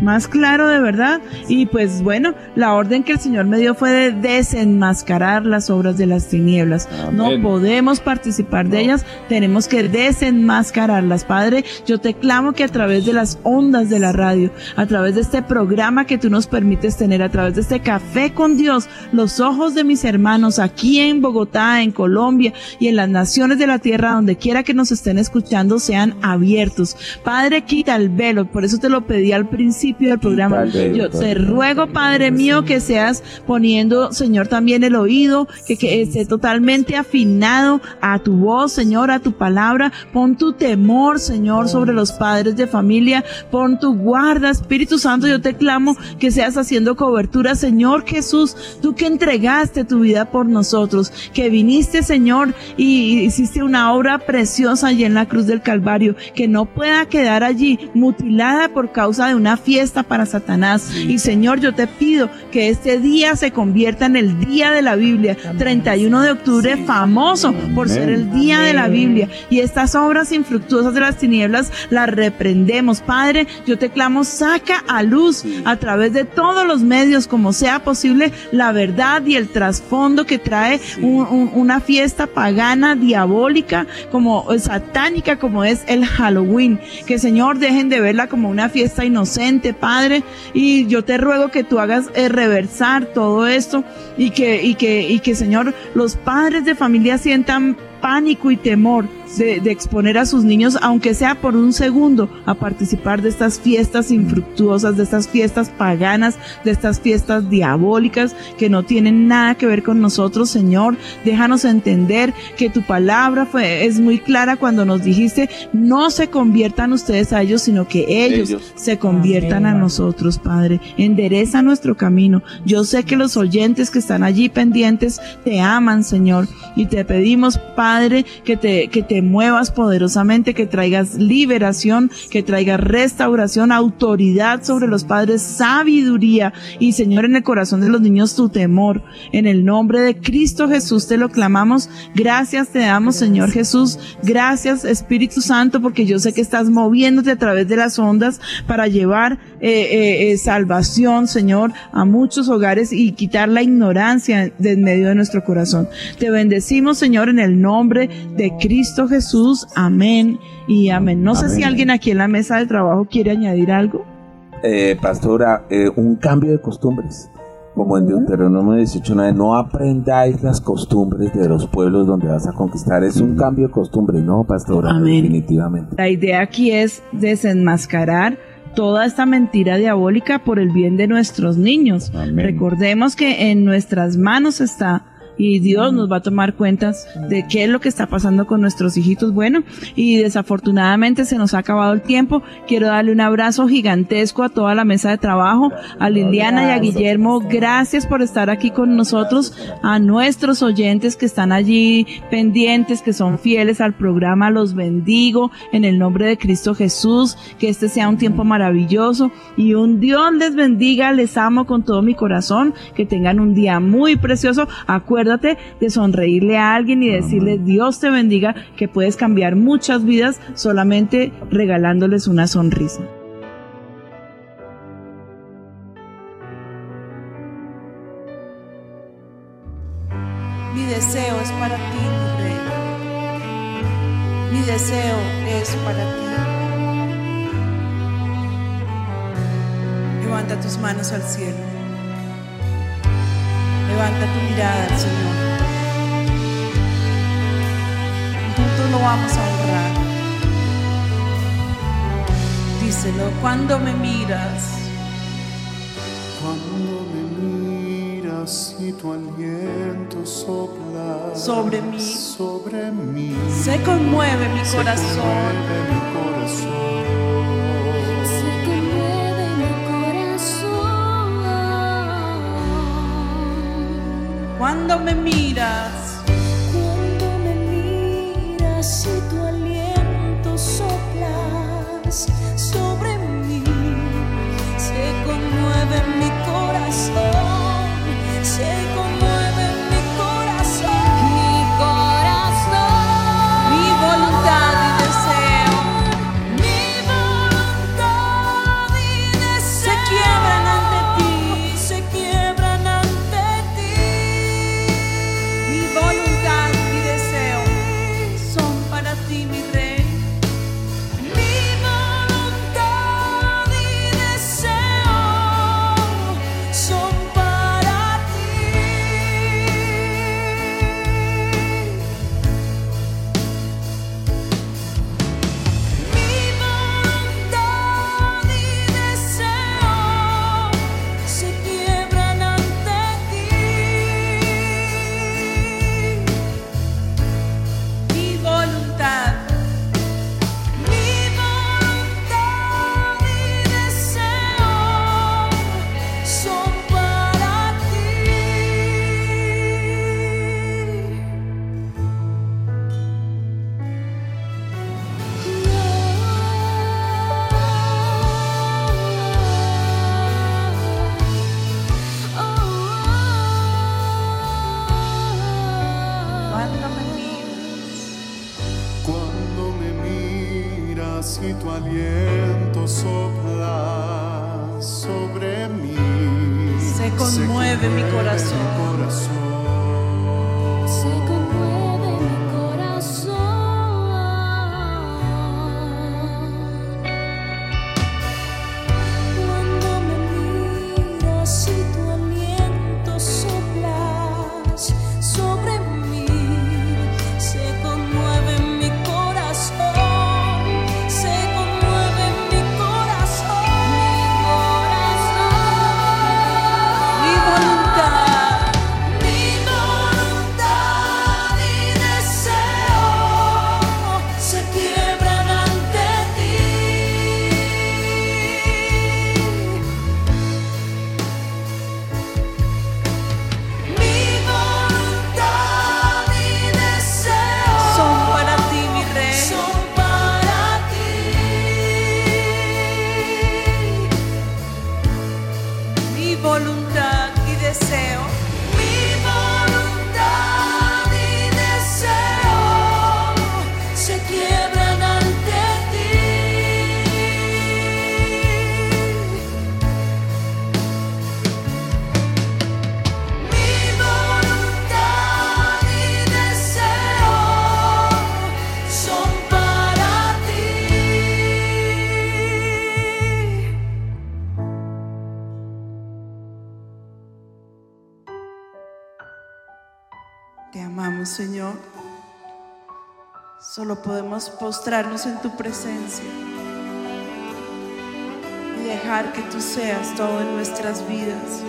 Más claro de verdad. Y pues bueno, la orden que el Señor me dio fue de desenmascarar las obras de las tinieblas. No podemos participar de ellas, tenemos que desenmascararlas. Padre, yo te clamo que a través de las ondas de la radio, a través de este programa que tú nos permites tener, a través de este café con Dios, los ojos de mis hermanos aquí en Bogotá, en Colombia y en las naciones de la tierra, donde quiera que nos estén escuchando, sean abiertos. Padre, quita el velo, por eso te lo pedí al principio del programa. Yo te ruego, Padre mío, que seas poniendo, Señor, también el oído, que, que esté totalmente afinado a tu voz, Señor, a tu palabra. Pon tu temor, Señor, sobre los padres de familia. Pon tu guarda, Espíritu Santo, yo te clamo que seas haciendo cobertura, Señor Jesús, tú que entregaste tu vida por nosotros, que viniste, Señor, y hiciste una obra preciosa allí en la cruz del Calvario, que no pueda quedar allí mutilada por causa de una fiesta para Satanás. Y Señor, yo te pido que este día se convierta en el día de la Biblia, 31 de octubre, famoso por ser el día de la Biblia. Y estas obras infructuosas de las tinieblas las reprendemos. Padre, yo te clamo, saca a luz a través de todos los medios, como sea posible, la verdad y el trasfondo que trae un- un- una fiesta pagana, diabólica, como eh, satánica, como es el Halloween. Que Señor, dejen de verla como una fiesta inocente, Padre. Y yo te ruego que tú hagas eh, reversar todo esto y que, y que, y que Señor, los padres de familia sientan pánico y temor de, de exponer a sus niños, aunque sea por un segundo, a participar de estas fiestas infructuosas, de estas fiestas paganas, de estas fiestas diabólicas que no tienen nada que ver con nosotros, Señor. Déjanos entender que tu palabra fue, es muy clara cuando nos dijiste, no se conviertan ustedes a ellos, sino que ellos, Ellos. se conviertan a nosotros, Padre. Endereza nuestro camino. Yo sé que los oyentes que están allí pendientes te aman, Señor, y te pedimos, Padre, que te, que te muevas poderosamente, que traigas liberación, que traigas restauración, autoridad sobre los padres, sabiduría y, Señor, en el corazón de los niños tu temor. En el nombre de Cristo Jesús te lo clamamos. Gracias te damos, Señor Jesús. Gracias, Espíritu Santo, porque yo sé que estás moviéndote a través de las ondas para llevar eh, eh, eh, salvación, Señor, a muchos hogares y quitar la ignorancia de en medio de nuestro corazón. Te bendecimos, Señor, en el nombre de Cristo Jesús. Amén y amén. No sé si alguien aquí en la mesa de trabajo quiere añadir algo. Eh, pastora, un cambio de costumbres. Como en Deuteronomio 18.9, no aprendáis las costumbres de los pueblos donde vas a conquistar. Es un cambio de costumbre, ¿no, pastora? Amén. Definitivamente. La idea aquí es desenmascarar toda esta mentira diabólica por el bien de nuestros niños. Amén. Recordemos que en nuestras manos está y Dios nos va a tomar cuentas de qué es lo que está pasando con nuestros hijitos. Bueno, y desafortunadamente se nos ha acabado el tiempo. Quiero darle un abrazo gigantesco a toda la mesa de trabajo, a Liliana y a Guillermo. Gracias por estar aquí con nosotros, a nuestros oyentes que están allí pendientes, que son fieles al programa. Los bendigo en el nombre de Cristo Jesús. Que este sea un tiempo maravilloso y un Dios les bendiga. Les amo con todo mi corazón. Que tengan un día muy precioso. Acuérdate de sonreírle a alguien y decirle Dios te bendiga, que puedes cambiar muchas vidas solamente regalándoles una sonrisa. Mi deseo es para ti, mi rey. Mi deseo es para ti. Levanta tus manos al cielo. Levanta tu mirada al Señor. Juntos lo vamos a honrar. Díselo, cuando me miras, Cuando me miras y tu aliento sopla Sobre mí. sobre mí, se conmueve mi se corazón. conmueve mi corazón. Cuando me miras, Solo podemos postrarnos en tu presencia y dejar que tú seas todo en nuestras vidas.